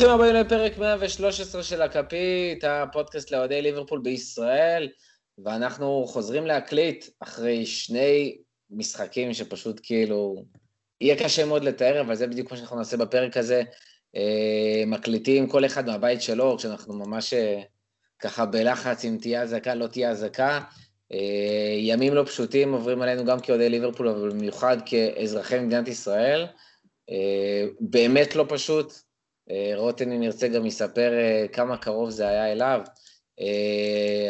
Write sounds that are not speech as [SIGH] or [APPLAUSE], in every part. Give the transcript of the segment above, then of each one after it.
ברוכים הבאים לפרק 113 של הכפית, הפודקאסט לאוהדי ליברפול בישראל, ואנחנו חוזרים להקליט אחרי שני משחקים שפשוט כאילו, יהיה קשה מאוד לתאר, אבל זה בדיוק מה שאנחנו נעשה בפרק הזה. אה, מקליטים כל אחד מהבית שלו, כשאנחנו ממש אה, ככה בלחץ אם תהיה אזעקה, לא תהיה אזעקה. אה, ימים לא פשוטים עוברים עלינו גם כאוהדי ליברפול, אבל במיוחד כאזרחי מדינת ישראל. באמת לא פשוט. רוטן, אם נרצה, גם יספר כמה קרוב זה היה אליו.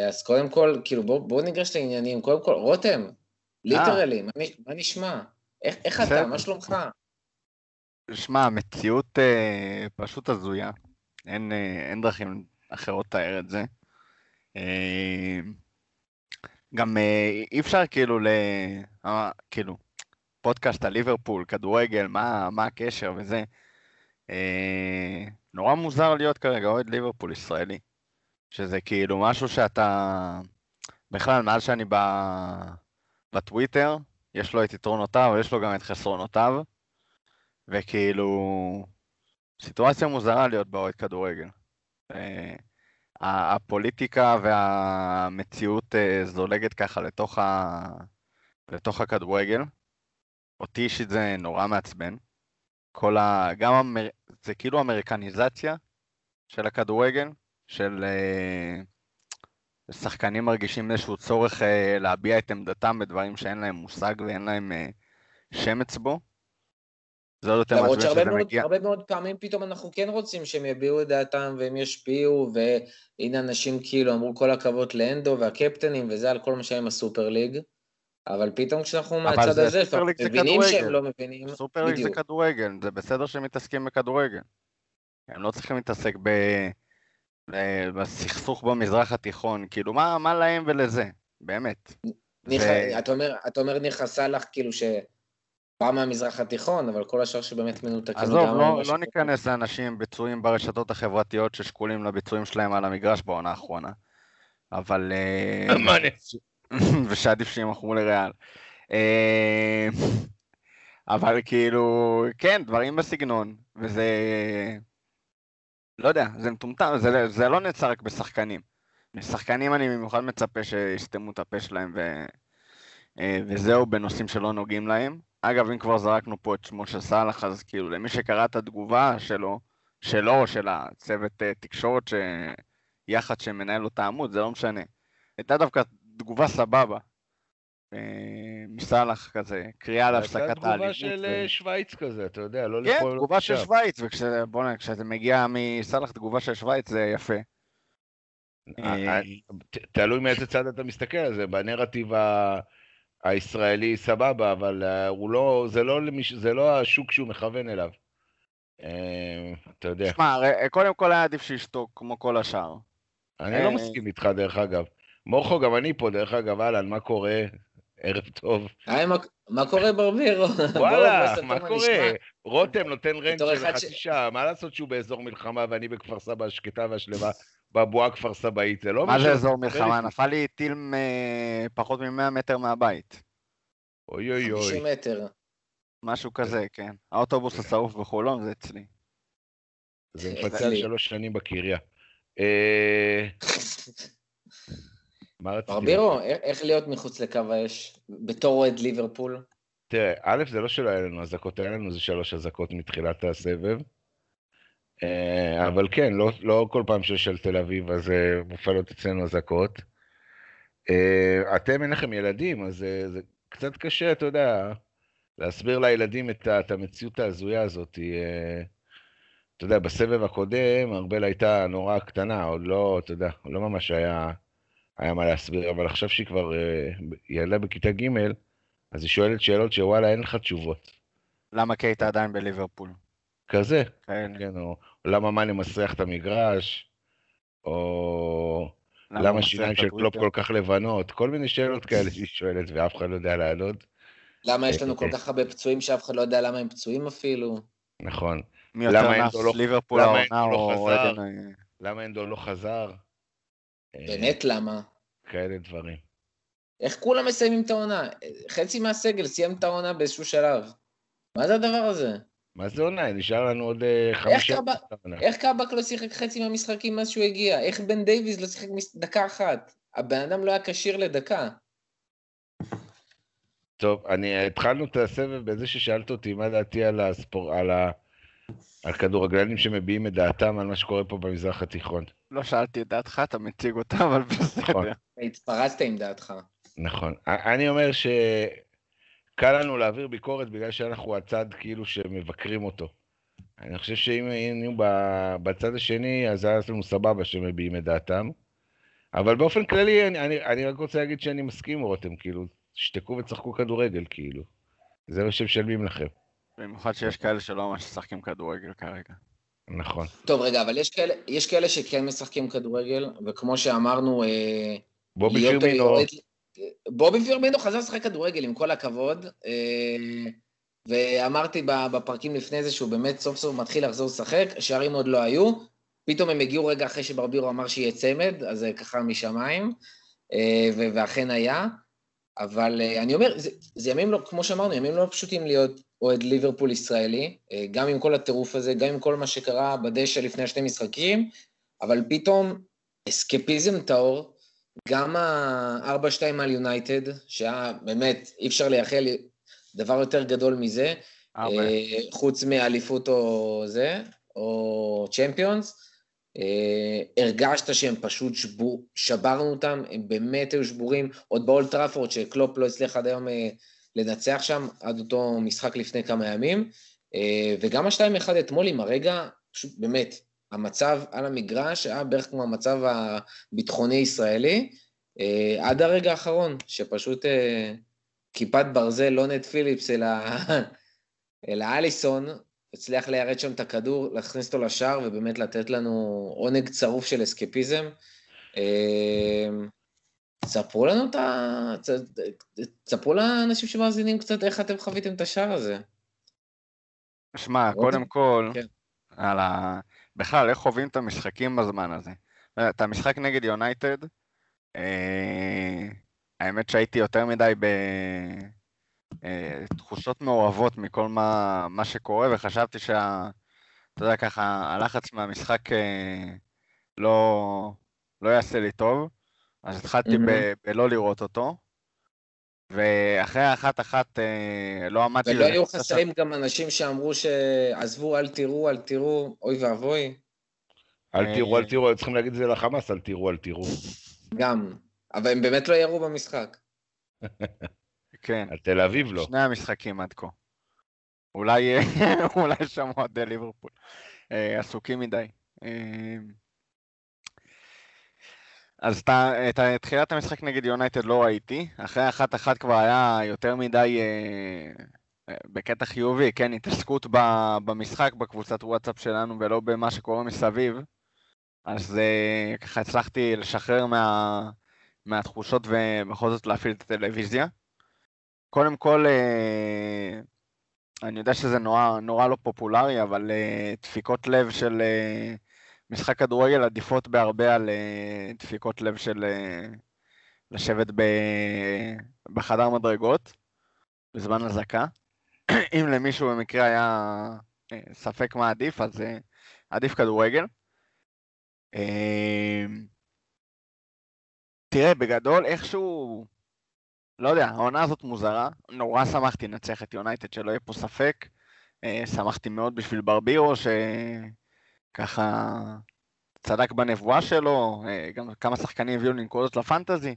אז קודם כל, כאילו, בואו בוא ניגש לעניינים. קודם כל, רותם, ליטרלי, מה, מה נשמע? איך, איך אתה? מה שלומך? שמע, המציאות אה, פשוט הזויה. אין, אה, אין דרכים אחרות לתאר את זה. אה, גם אה, אי אפשר כאילו ל... אה, כאילו, פודקאסט על ליברפול, כדורגל, מה, מה הקשר וזה. אה, נורא מוזר להיות כרגע אוהד ליברפול ישראלי. שזה כאילו משהו שאתה... בכלל, מאז שאני ב... בטוויטר, יש לו את יתרונותיו, יש לו גם את חסרונותיו. וכאילו, סיטואציה מוזרה להיות באוהד כדורגל. אה, הפוליטיקה והמציאות אה, זולגת ככה לתוך, ה... לתוך הכדורגל. אותי אישית זה נורא מעצבן. כל ה... גם המר... זה כאילו אמריקניזציה של הכדורגל, של אה, שחקנים מרגישים איזשהו צורך להביע את עמדתם בדברים שאין להם מושג ואין להם שמץ בו. זה עוד יותר למרות שהרבה מאוד, מגיע. הרבה מאוד פעמים פתאום אנחנו כן רוצים שהם יביעו את דעתם והם ישפיעו, והנה אנשים כאילו אמרו כל הכבוד לאנדו והקפטנים וזה על כל מה שהם הסופר ליג, אבל פתאום כשאנחנו מהצד הזה, מבינים שהם לא מבינים, סופר ליג זה כדורגל, זה בסדר שהם מתעסקים בכדורגל. הם לא צריכים להתעסק ב... בסכסוך במזרח התיכון, כאילו מה, מה להם ולזה, באמת. ניח... ו... אתה אומר, אתה אומר ניר חסלח, כאילו ש... בא מהמזרח התיכון, אבל כל השאר שבאמת מנותקים. עזוב, לא, לא ניכנס לאנשים ביצועים ברשתות החברתיות ששקולים לביצועים שלהם על המגרש בעונה האחרונה. אבל... [LAUGHS] [LAUGHS] ושעדיף שימכרו לריאל. אה, אבל כאילו, כן, דברים בסגנון, וזה... לא יודע, זה מטומטם, זה, זה לא נעצר רק בשחקנים. משחקנים אני במיוחד מצפה שיסתמו את הפה שלהם ו... אה, וזהו בנושאים שלא נוגעים להם. אגב, אם כבר זרקנו פה את שמו של סאלח, אז כאילו, למי שקרא את התגובה שלו, שלו, של הצוות אה, תקשורת שיחד שמנהל לו את העמוד, זה לא משנה. הייתה דווקא תגובה סבבה. אה, מסאלח כזה, קריאה להפסקת האלימות. הייתה תגובה של ו... שווייץ כזה, אתה יודע, לא כן, לכל... כן, תגובה של שווייץ, ובוא'נה, כשזה מגיע מסאלח תגובה של שווייץ זה יפה. תלוי מאיזה צד אתה מסתכל על זה, בנרטיב ה... הישראלי סבבה, אבל הוא לא, זה לא, זה לא השוק שהוא מכוון אליו. אתה יודע. שמע, קודם כל היה עדיף שישתוק, כמו כל השאר. אני לא אה, מסכים איתך, דרך אגב. מורכו, גם אני פה, דרך אגב, אהלן, מה קורה? ערב טוב. היי, מה קורה ברביר? וואלה, מה קורה? רותם נותן רנט של חצי שעה, מה לעשות שהוא באזור מלחמה ואני בכפר סבא השקטה והשלווה? בבועה כפר סבאית, זה לא מה זה אזור מלחמה? נפל לי טיל פחות מ-100 מטר מהבית. אוי אוי אוי. 50 מטר. משהו כזה, כן. האוטובוס השרוף בחולון זה אצלי. זה מפצל שלוש שנים בקריה. [LAUGHS] מה רציתי? ברבירו, איך להיות מחוץ לקו האש בתור אוהד ליברפול? תראה, א', זה לא שלא היה לנו אזעקות, היה לנו איזה שלוש אזעקות מתחילת הסבב. אה, אבל כן, לא, לא כל פעם שיש על תל אביב, אז אה, מופעלות אצלנו אזעקות. אה, אתם אין לכם ילדים, אז זה קצת קשה, אתה יודע, להסביר לילדים את, את המציאות ההזויה הזאת. אתה יודע, בסבב הקודם, ארבל הייתה נורא קטנה, עוד לא, אתה יודע, לא ממש היה, היה מה להסביר, אבל עכשיו שהיא כבר ילדה בכיתה ג', אז היא שואלת שאלות שוואלה, אין לך תשובות. למה כי הייתה עדיין בליברפול? כזה, כן, כן, או למה מאני מסריח את המגרש, או למה השיניים של קלופ כל כך לבנות, כל מיני שאלות כאלה [LAUGHS] שהיא שואלת ואף אחד לא יודע לענות. למה יש לנו כל כך הרבה פצועים שאף אחד לא יודע למה הם פצועים אפילו? נכון. מי יותר לא- ליברפול העונה או עדן... למה אנדו לא חזר? באמת למה? כאלה דברים. איך כולם מסיימים את העונה? חצי מהסגל סיים את העונה באיזשהו שלב. מה זה הדבר הזה? מה זה עונה? נשאר לנו עוד אה, חמישה... איך קאבק לא שיחק חצי מהמשחקים מאז שהוא הגיע? איך בן דייוויז לא שיחק דקה אחת? הבן אדם לא היה כשיר לדקה. טוב, אני התחלנו את הסבב בזה ששאלת אותי מה דעתי על הספור... על על כדורגלנים שמביעים את דעתם על מה שקורה פה במזרח התיכון. לא שאלתי את דעתך, אתה מציג אותה, אבל בסדר. נכון. התפרצת עם דעתך. נכון. אני אומר שקל לנו להעביר ביקורת בגלל שאנחנו הצד כאילו שמבקרים אותו. אני חושב שאם היינו בצד השני, אז היה לנו סבבה שמביעים את דעתם. אבל באופן כללי, אני, אני, אני רק רוצה להגיד שאני מסכים רותם, כאילו, שתקו וצחקו כדורגל, כאילו. זה מה שמשלמים לכם. במיוחד שיש כאלה שלא ממש משחקים כדורגל כרגע. נכון. טוב, רגע, אבל יש כאלה, יש כאלה שכן משחקים כדורגל, וכמו שאמרנו, אה, בובי פירמינו... בובי פירמינו חזר לשחק כדורגל, עם כל הכבוד, אה, ואמרתי בפרקים לפני זה שהוא באמת סוף סוף מתחיל לחזור לשחק, שערים עוד לא היו, פתאום הם הגיעו רגע אחרי שברבירו אמר שיהיה צמד, אז זה ככה משמיים, אה, ואכן היה. אבל אני אומר, זה, זה ימים לא, כמו שאמרנו, ימים לא פשוטים להיות אוהד ליברפול ישראלי, אה, גם עם כל הטירוף הזה, גם עם כל מה שקרה בדשא לפני השני משחקים, אבל פתאום אסקפיזם טהור, גם ה-4-2 על יונייטד, שהיה באמת, אי אפשר לייחל דבר יותר גדול מזה, הרבה. אה, חוץ מאליפות או זה, או צ'מפיונס, אה, הרגשת שהם פשוט שבור, שברנו אותם, הם באמת היו שבורים, עוד באולטראפורד שקלופ לא הצליח עד היום לנצח שם עד אותו משחק לפני כמה ימים, אה, וגם ה-2-1 אתמול עם הרגע, פשוט באמת, המצב על המגרש היה בערך כמו המצב הביטחוני-ישראלי, אה, עד הרגע האחרון, שפשוט אה, כיפת ברזל, לא נט פיליפס, אלא, [LAUGHS] אלא אליסון, הצליח ליירט שם את הכדור, להכניס אותו לשער ובאמת לתת לנו עונג צרוף של אסקפיזם. ספרו לנו את ה... ספרו לאנשים שמאזינים קצת איך אתם חוויתם את השער הזה. שמע, קודם כל, כן. על ה... בכלל, איך חווים את המשחקים בזמן הזה. את המשחק נגד יונייטד, אה... האמת שהייתי יותר מדי בתחושות אה... מעורבות מכל מה, מה שקורה, וחשבתי שה... אתה יודע, ככה, הלחץ מהמשחק אה... לא... לא יעשה לי טוב. אז התחלתי mm-hmm. בלא לראות אותו, ואחרי האחת-אחת אה, לא עמדתי... ולא היו חסרים ש... גם אנשים שאמרו שעזבו, אל תראו, אל תראו, אוי ואבוי. אל אה, תראו, אל תראו, היו צריכים להגיד את זה לחמאס, אל תראו, אל תראו. גם, אבל הם באמת לא ירו במשחק. כן. על תל אביב לא. שני המשחקים עד כה. אולי, [LAUGHS] אולי שם אוהדי ליברפול. עסוקים מדי. אז את תחילת המשחק נגד יונייטד לא ראיתי, אחרי אחת אחת כבר היה יותר מדי אה, אה, בקטע חיובי, כן, התעסקות ב, במשחק בקבוצת וואטסאפ שלנו ולא במה שקורה מסביב, אז אה, ככה הצלחתי לשחרר מה, מהתחושות ובכל זאת להפעיל את הטלוויזיה. קודם כל, אה, אני יודע שזה נורא, נורא לא פופולרי, אבל אה, דפיקות לב של... אה, משחק כדורגל עדיפות בהרבה על uh, דפיקות לב של uh, לשבת ב... בחדר מדרגות בזמן אזעקה. [CLEARS THROAT] אם למישהו במקרה היה uh, ספק מה עדיף, אז עדיף כדורגל. תראה, בגדול, איכשהו, לא יודע, העונה הזאת מוזרה. נורא שמחתי לנצח את יונייטד, שלא יהיה פה ספק. שמחתי מאוד בשביל ברבירו, ש... ככה צדק בנבואה שלו, אה, גם כמה שחקנים הביאו לנקודות לפנטזי,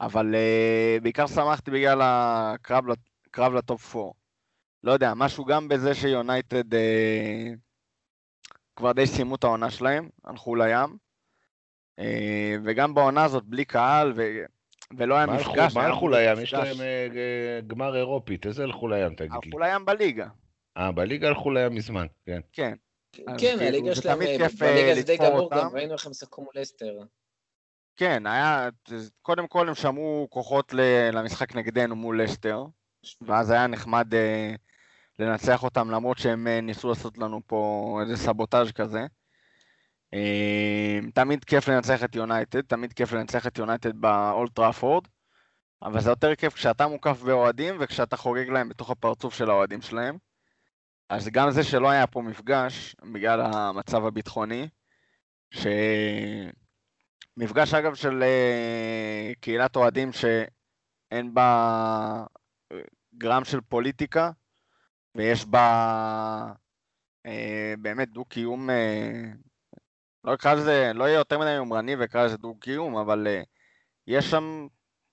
אבל uh, בעיקר שמחתי בגלל הקרב לטופ 4. לא יודע, משהו גם בזה שיונייטד uh, כבר די סיימו את העונה שלהם, הלכו לים, וגם בעונה הזאת בלי קהל, ו... ולא היה מפגש. מה הלכו לים? יש להם גמר אירופית, איזה הלכו לים תגיד לי? הלכו לים בליגה. אה, בליגה הלכו לים מזמן, כן. כן. כן, הליגה שלהם, בליגה זה די גמור גם, ראינו איך הם שחקו מול אסטר. כן, היה, קודם כל הם שמרו כוחות למשחק נגדנו מול אסטר, ואז היה נחמד אה, לנצח אותם, למרות שהם אה, ניסו לעשות לנו פה איזה סבוטאז' כזה. אה, תמיד כיף לנצח את יונייטד, תמיד כיף לנצח את יונייטד באולד טראפורד, אבל זה יותר כיף כשאתה מוקף באוהדים וכשאתה חוגג להם בתוך הפרצוף של האוהדים שלהם. אז גם זה שלא היה פה מפגש, בגלל המצב הביטחוני, שמפגש אגב של אה, קהילת אוהדים שאין בה אה, גרם של פוליטיקה, ויש בה אה, באמת דו-קיום, לא אקרא לזה, לא יהיה יותר מדי יומרני ואקרא לזה דו-קיום, אבל יש שם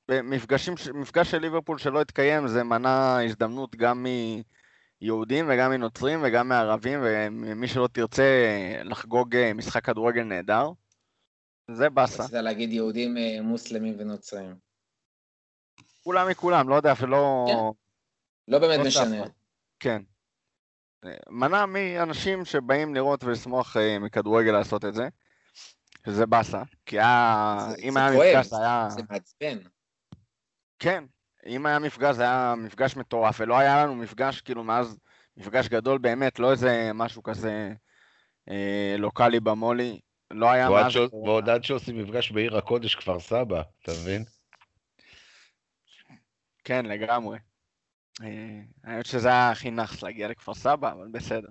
מפגשים, מפגש של ליברפול שלא התקיים, זה מנע הזדמנות גם מיהודים וגם מנוצרים וגם מערבים, ומי שלא תרצה לחגוג משחק כדורגל נהדר. זה באסה. רצית להגיד יהודים, אה, מוסלמים ונוצרים. כולם מכולם, לא יודע, אפילו... כן. לא באמת לא משנה. כן. מנע מאנשים שבאים לראות ולשמוח אה, מכדורגל לעשות את זה, שזה באסה, כי היה... זה, אם זה היה כואב, מפגש, היה... זה מעצבן. כן, אם היה מפגש, זה היה מפגש מטורף, ולא היה לנו מפגש, כאילו, מאז מפגש גדול באמת, לא איזה משהו כזה אה, לוקאלי במולי, לא היה מאז... ועוד עד שעושים מפגש בעיר הקודש, כפר סבא, אתה מבין? כן, לגמרי. אה, האמת שזה היה הכי נאחס להגיע לכפר סבא, אבל בסדר.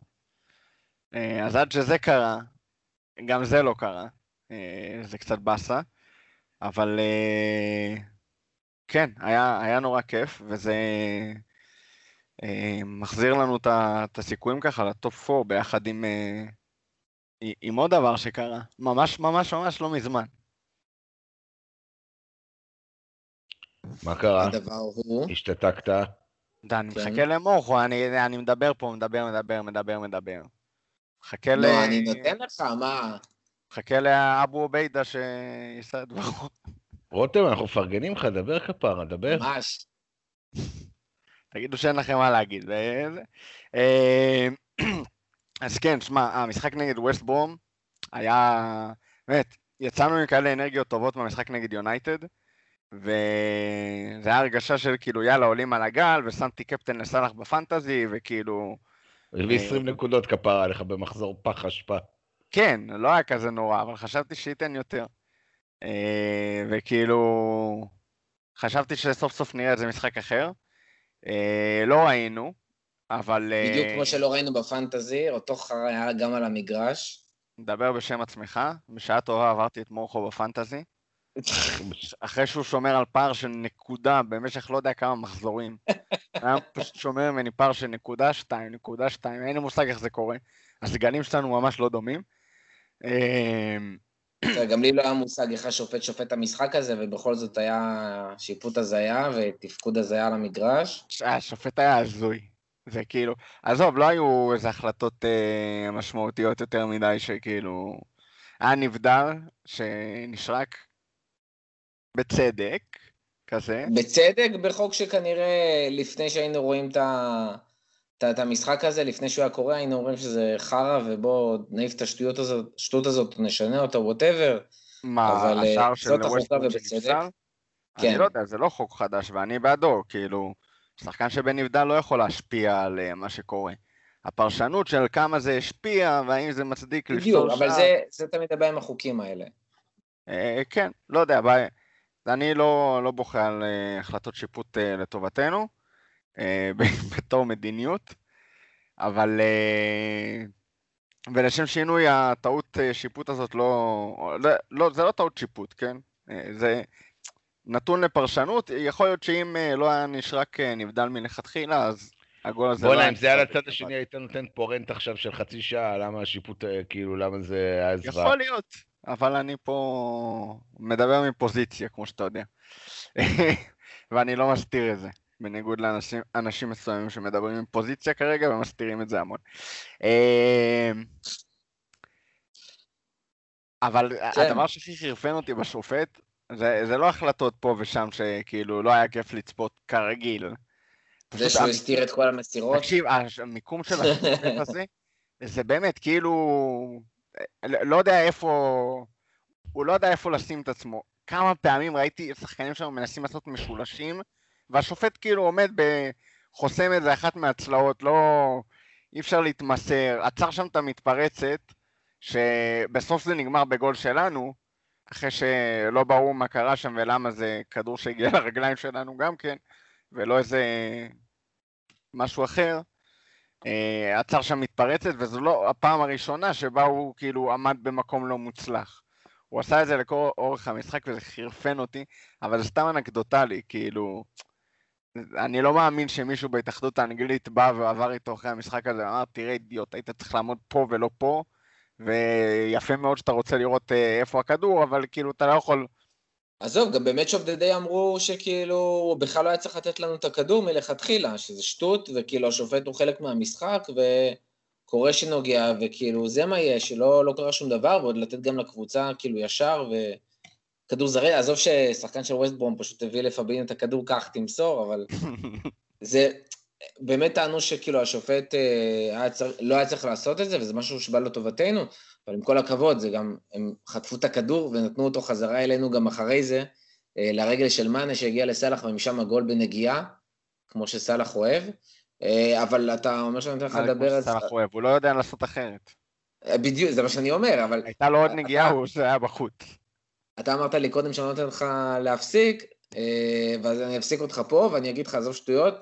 אה, אז עד שזה קרה, גם זה לא קרה. אה, זה קצת באסה. אבל כן, היה, היה נורא כיף, וזה אה, מחזיר לנו את הסיכויים ככה לטופ 4 ביחד עם, אה, עם עוד דבר שקרה, ממש ממש ממש לא מזמן. מה קרה? הדבר הוא... השתתקת? אני כן. מחכה למורכו, אני, אני מדבר פה, מדבר, מדבר, מדבר, מדבר. מחכה לא, ל... לא, אני נותן לך, מה? מחכה לאבו עוביידה שיישא את דברו. רותם, אנחנו מפרגנים לך, דבר כפרה, דבר. ממש. [LAUGHS] תגידו שאין לכם מה להגיד. אה, [CLEARS THROAT] אז כן, שמע, המשחק נגד ווסט ברום היה... באמת, יצאנו עם כאלה אנרגיות טובות מהמשחק נגד יונייטד, וזה היה הרגשה של כאילו, יאללה, עולים על הגל, ושמתי קפטן לסאלח בפנטזי, וכאילו... הביא 20 אה, נקודות כפרה עליך במחזור פח אשפה. כן, לא היה כזה נורא, אבל חשבתי שייתן יותר. אה, וכאילו, חשבתי שסוף סוף נראה איזה משחק אחר. אה, לא ראינו, אבל... בדיוק כמו שלא ראינו בפנטזי, אותו חרא היה גם על המגרש. מדבר בשם עצמך, בשעה טובה עברתי את מורכו בפנטזי. [LAUGHS] אחרי שהוא שומר על פער של נקודה במשך לא יודע כמה מחזורים. [LAUGHS] היה פשוט שומר ממני פער של נקודה שתיים, נקודה שתיים, אין לי מושג איך זה קורה. הסגלים שלנו ממש לא דומים. גם לי לא היה מושג איך השופט שופט המשחק הזה, ובכל זאת היה שיפוט הזיה ותפקוד הזיה על המגרש. השופט היה הזוי. זה כאילו, עזוב, לא היו איזה החלטות אה, משמעותיות יותר מדי שכאילו... היה נבדל שנשרק בצדק, כזה. בצדק, בחוק שכנראה לפני שהיינו רואים את ה... את המשחק הזה, לפני שהוא היה קורה, היינו אומרים שזה חרא, ובואו נעיף את השטות הזאת, השטות הזאת, נשנה אותה, ווטאבר. מה, אבל, אה, השער של ווסטבורג שנפסל? כן. אני לא יודע, זה לא חוק חדש, ואני בעדו, כאילו, שחקן שבן נבדל לא יכול להשפיע על uh, מה שקורה. הפרשנות של כמה זה השפיע, והאם זה מצדיק לפסול שער... בדיוק, אבל זה, זה תמיד הבעיה עם החוקים האלה. Uh, כן, לא יודע, בעיה. אני לא, לא בוכה על uh, החלטות שיפוט לטובתנו. אה, [LAUGHS] בתור מדיניות, אבל אה, ולשם שינוי הטעות אה, שיפוט הזאת לא, לא, לא, זה לא טעות שיפוט, כן? זה נתון לפרשנות, יכול להיות שאם לא היה נשרק נבדל מלכתחילה, אז הגול הזה... בוא'נה, לא אם זה על הצד השני היית נותן פה רנט עכשיו של חצי שעה, למה השיפוט, כאילו, למה זה היה זוועה? יכול להיות, אבל אני פה מדבר מפוזיציה, כמו שאתה יודע. [LAUGHS] ואני לא מסתיר את זה. בניגוד לאנשים מסוימים שמדברים עם פוזיציה כרגע ומסתירים את זה המון. אמ, אבל כן. הדבר שהכי חרפן אותי בשופט, זה, זה לא החלטות פה ושם שכאילו לא היה כיף לצפות כרגיל. זה שהוא הסתיר את כל המסירות? תקשיב, המיקום של השופט [LAUGHS] הזה, זה באמת כאילו, לא יודע איפה, הוא לא יודע איפה לשים את עצמו. כמה פעמים ראיתי שחקנים שלנו מנסים לעשות משולשים, והשופט כאילו עומד בחוסם איזה אחת מהצלעות, לא... אי אפשר להתמסר, עצר שם את המתפרצת, שבסוף זה נגמר בגול שלנו, אחרי שלא ברור מה קרה שם ולמה זה כדור שהגיע [LAUGHS] לרגליים שלנו גם כן, ולא איזה משהו אחר. אה, עצר שם מתפרצת, וזו לא הפעם הראשונה שבה הוא כאילו עמד במקום לא מוצלח. הוא עשה את זה לכל אורך המשחק וזה חירפן אותי, אבל זה סתם אנקדוטלי, כאילו... אני לא מאמין שמישהו בהתאחדות האנגלית בא ועבר איתו אחרי המשחק הזה, אמר, תראה אידיוט, היית צריך לעמוד פה ולא פה, ויפה מאוד שאתה רוצה לראות אה, איפה הכדור, אבל כאילו אתה לא יכול... עזוב, גם באמת שופדדי אמרו שכאילו, הוא בכלל לא היה צריך לתת לנו את הכדור מלכתחילה, שזה שטות, וכאילו השופט הוא חלק מהמשחק, וקורה שנוגע, וכאילו זה מה יש, שלא לא קרה שום דבר, ועוד לתת גם לקבוצה כאילו ישר, וכדור זרי, עזוב ששחקן של ווסטברום פשוט הביא לפבין את הכדור, כך תמסור, אבל [LAUGHS] זה, באמת טענו שכאילו השופט אה, היה צר... לא היה צריך לעשות את זה, וזה משהו שבא לטובתנו, אבל עם כל הכבוד, זה גם, הם חטפו את הכדור ונתנו אותו חזרה אלינו גם אחרי זה, אה, לרגל של מאנה שהגיע לסאלח ומשם הגול בנגיעה, כמו שסאלח אוהב, אה, אבל אתה אומר שאני נותן לך לדבר על זה. סאלח אוהב, הוא לא יודע לעשות אחרת. בדיוק, זה מה שאני אומר, אבל... הייתה לו עוד נגיעה, הוא היה בחוץ. אתה אמרת לי קודם שאני נותן לך להפסיק, ואז אני אפסיק אותך פה, ואני אגיד לך, עזוב שטויות,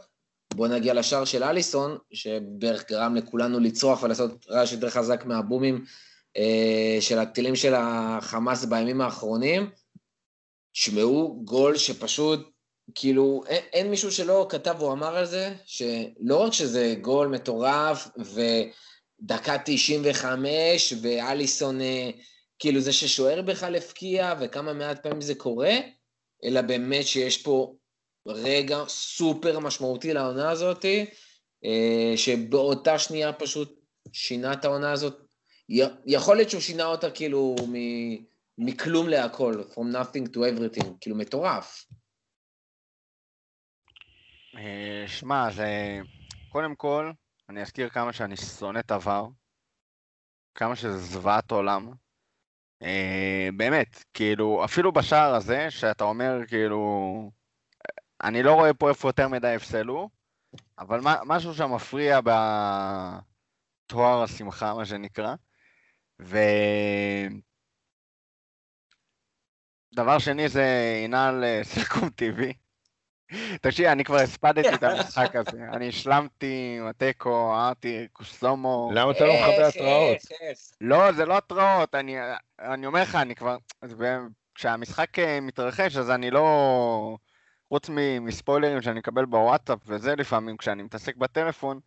בוא נגיע לשער של אליסון, שבערך גרם לכולנו לצרוח ולעשות רעש יותר חזק מהבומים אה, של הטילים של החמאס בימים האחרונים. תשמעו, גול שפשוט, כאילו, אין, אין מישהו שלא כתב או אמר על זה, שלא רק שזה גול מטורף, ודקה 95, ואליסון, אה, כאילו זה ששוער בכלל הפקיע, וכמה מעט פעמים זה קורה, אלא באמת שיש פה רגע סופר משמעותי לעונה הזאת, אה, שבאותה שנייה פשוט שינה את העונה הזאת. יכול להיות שהוא שינה אותה כאילו מכלום להכל, From nothing to everything, כאילו מטורף. אה, שמע, זה... קודם כל, אני אזכיר כמה שאני שונא את עבר, כמה שזה זוועת עולם. אה, באמת, כאילו, אפילו בשער הזה, שאתה אומר, כאילו, אני לא רואה פה איפה יותר מדי הפסלו, אבל משהו שם מפריע בתואר השמחה, מה שנקרא. ו... דבר שני זה עינל אה, סיכום טבעי. תקשיב, אני כבר הספדתי את [LAUGHS] המשחק הזה. אני השלמתי עם התיקו, אמרתי, קוסומו. למה אתה לא מכבה התראות? לא, זה לא התראות, אני אומר לך, אני כבר... כשהמשחק אה, מתרחש, אז אני לא... חוץ מספוילרים שאני מקבל בוואטסאפ וזה לפעמים, כשאני מתעסק בטלפון,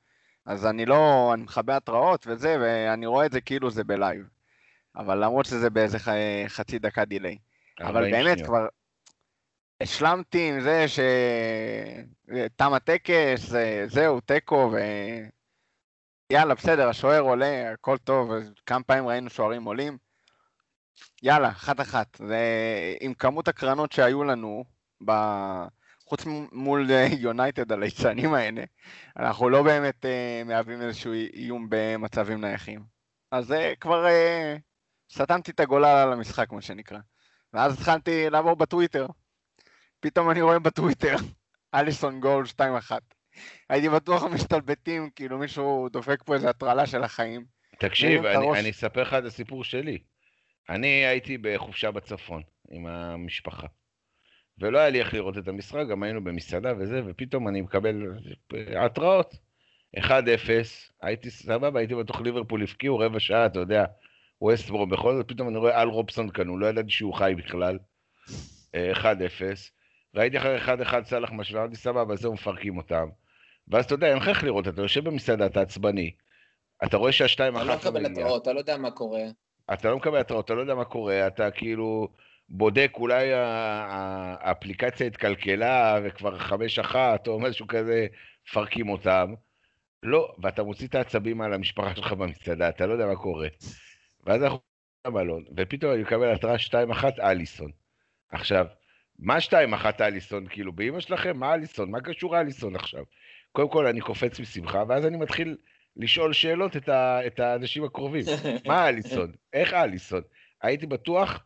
אז אני לא, אני מכבה התראות וזה, ואני רואה את זה כאילו זה ב live. אבל למרות שזה באיזה חצי דקה delay. אבל באמת. כבר השלמתי עם זה שתם הטקס, זהו, תיקו, ו... יאללה, בסדר, השוער עולה, הכל טוב, כמה פעמים ראינו שוערים עולים. יאללה, אחת-אחת. עם כמות הקרנות שהיו לנו, ב... חוץ מול יונייטד הליצנים האלה, אנחנו לא באמת uh, מהווים איזשהו איום במצבים נייחים. אז זה uh, כבר uh, סתמתי את הגולל על המשחק, מה שנקרא. ואז התחלתי לעבור בטוויטר. פתאום אני רואה בטוויטר, [LAUGHS] אליסון גול 2-1. הייתי בטוח משתלבטים, כאילו מישהו דופק פה איזה הטרלה של החיים. תקשיב, אני, אני אספר לך את הסיפור שלי. אני הייתי בחופשה בצפון עם המשפחה. ולא היה לי איך לראות את המשחק, גם היינו במסעדה וזה, ופתאום אני מקבל התראות. 1-0, הייתי סבבה, הייתי בטוח ליברפול הפקיעו רבע שעה, אתה יודע, ווסטברום, בכל זאת פתאום אני רואה אל רובסון קנו, לא ידעתי שהוא חי בכלל. 1-0, ראיתי אחרי 1-1 סאלח משווה, אמרתי סבבה, זהו, מפרקים אותם. ואז אתה יודע, אין לך איך לראות, אתה יושב במסעדה, אתה עצבני, אתה רואה שהשתיים אחת... אתה לא מקבל התראות, אתה לא יודע מה קורה. אתה לא מקבל התראות, אתה לא יודע מה קורה, אתה כאילו... בודק, אולי האפליקציה התקלקלה וכבר חמש אחת או משהו כזה, מפרקים אותם. לא, ואתה מוציא את העצבים על המשפחה שלך במסעדה, אתה לא יודע מה קורה. ואז אנחנו במלון, ופתאום אני מקבל התראה 2-1 אליסון. עכשיו, מה 2-1 אליסון? כאילו, באמא שלכם, מה אליסון? מה קשור אליסון עכשיו? קודם כל, אני קופץ משמחה, ואז אני מתחיל לשאול שאלות את, ה, את האנשים הקרובים. מה אליסון? איך אליסון? הייתי בטוח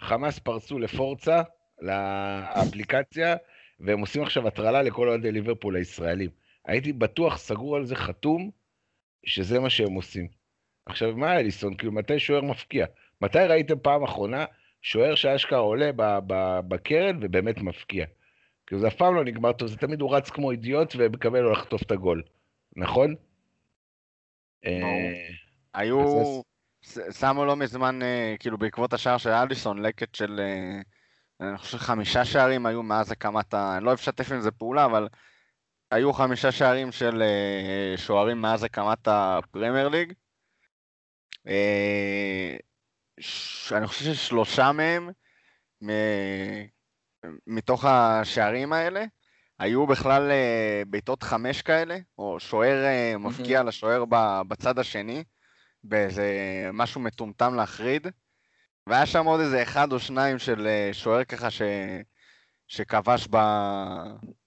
חמאס פרצו לפורצה, לאפליקציה, והם עושים עכשיו הטרלה לכל אוהדי ליברפול הישראלים. הייתי בטוח, סגור על זה חתום, שזה מה שהם עושים. עכשיו, מה אליסון? כאילו, מתי שוער מפקיע? מתי ראיתם פעם אחרונה שוער שאשכרה עולה בקרן ובאמת מפקיע? כאילו, זה אף פעם לא נגמר טוב, זה תמיד הוא רץ כמו אידיוט ומקבל לו לחטוף את הגול, נכון? אה, היו, שמו לא מזמן, אה, כאילו בעקבות השער של אליסון, לקט של, אה, אני חושב חמישה שערים היו מאז הקמת ה... אני לא אוהב לשתף עם זה פעולה, אבל היו חמישה שערים של שוערים מאז הקמת הפרמייר ליג. ש- אני חושב ששלושה מהם, מ- מתוך השערים האלה, היו בכלל אה, בעיטות חמש כאלה, או שוער אה, מבקיע לשוער ב- בצד השני, באיזה משהו מטומטם להחריד. והיה שם עוד איזה אחד או שניים של אה, שוער ככה ש... שכבש ב...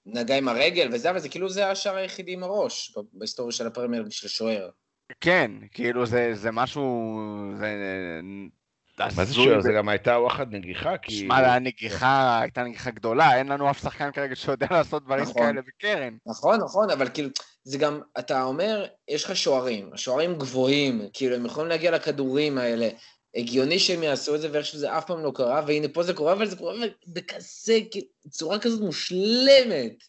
נגע עם הרגל וזה, אבל זה כאילו זה השער היחידי עם הראש ב- בהיסטוריה של הפרמייר של שוער. כן, כאילו זה, זה משהו... זה... מה זה שוער? ב- זה גם הייתה וואחד נגיחה, כי... שמע, היה נגיחה, הייתה נגיחה גדולה, אין לנו אף שחקן כרגע שיודע [LAUGHS] לעשות דברים נכון. כאלה בקרן. נכון, נכון, אבל כאילו, זה גם, אתה אומר, יש לך שוערים, השוערים גבוהים, כאילו, הם יכולים להגיע לכדורים האלה. הגיוני שהם יעשו את זה, ואיכשהו זה אף פעם לא קרה, והנה פה זה קורה, אבל זה קורה בכזה, כאילו, צורה כזאת מושלמת.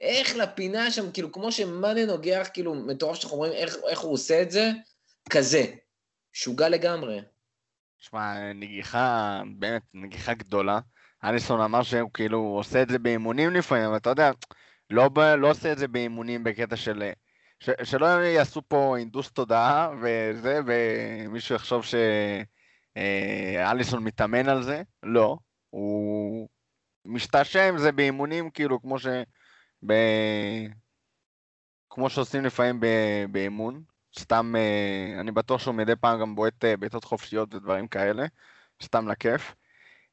איך לפינה שם, כאילו, כמו שמאנה נוגח, כאילו, מטורף שאנחנו אומרים איך, איך הוא עושה את זה, כזה. שוגע לגמרי. שמע, נגיחה, באמת, נגיחה גדולה. אליסון אמר שהוא כאילו עושה את זה באימונים לפעמים, אבל אתה יודע, לא, ב, לא עושה את זה באימונים בקטע של... ש, שלא יעשו פה אינדוס תודעה וזה, ומישהו יחשוב שאליסון מתאמן על זה. לא, הוא משתעשע עם זה באימונים, כאילו, כמו ש... ב... כמו שעושים לפעמים ב... באימון. סתם, אה, אני בטוח שהוא מדי פעם גם בועט אה, בעיטות חופשיות ודברים כאלה, סתם לכיף.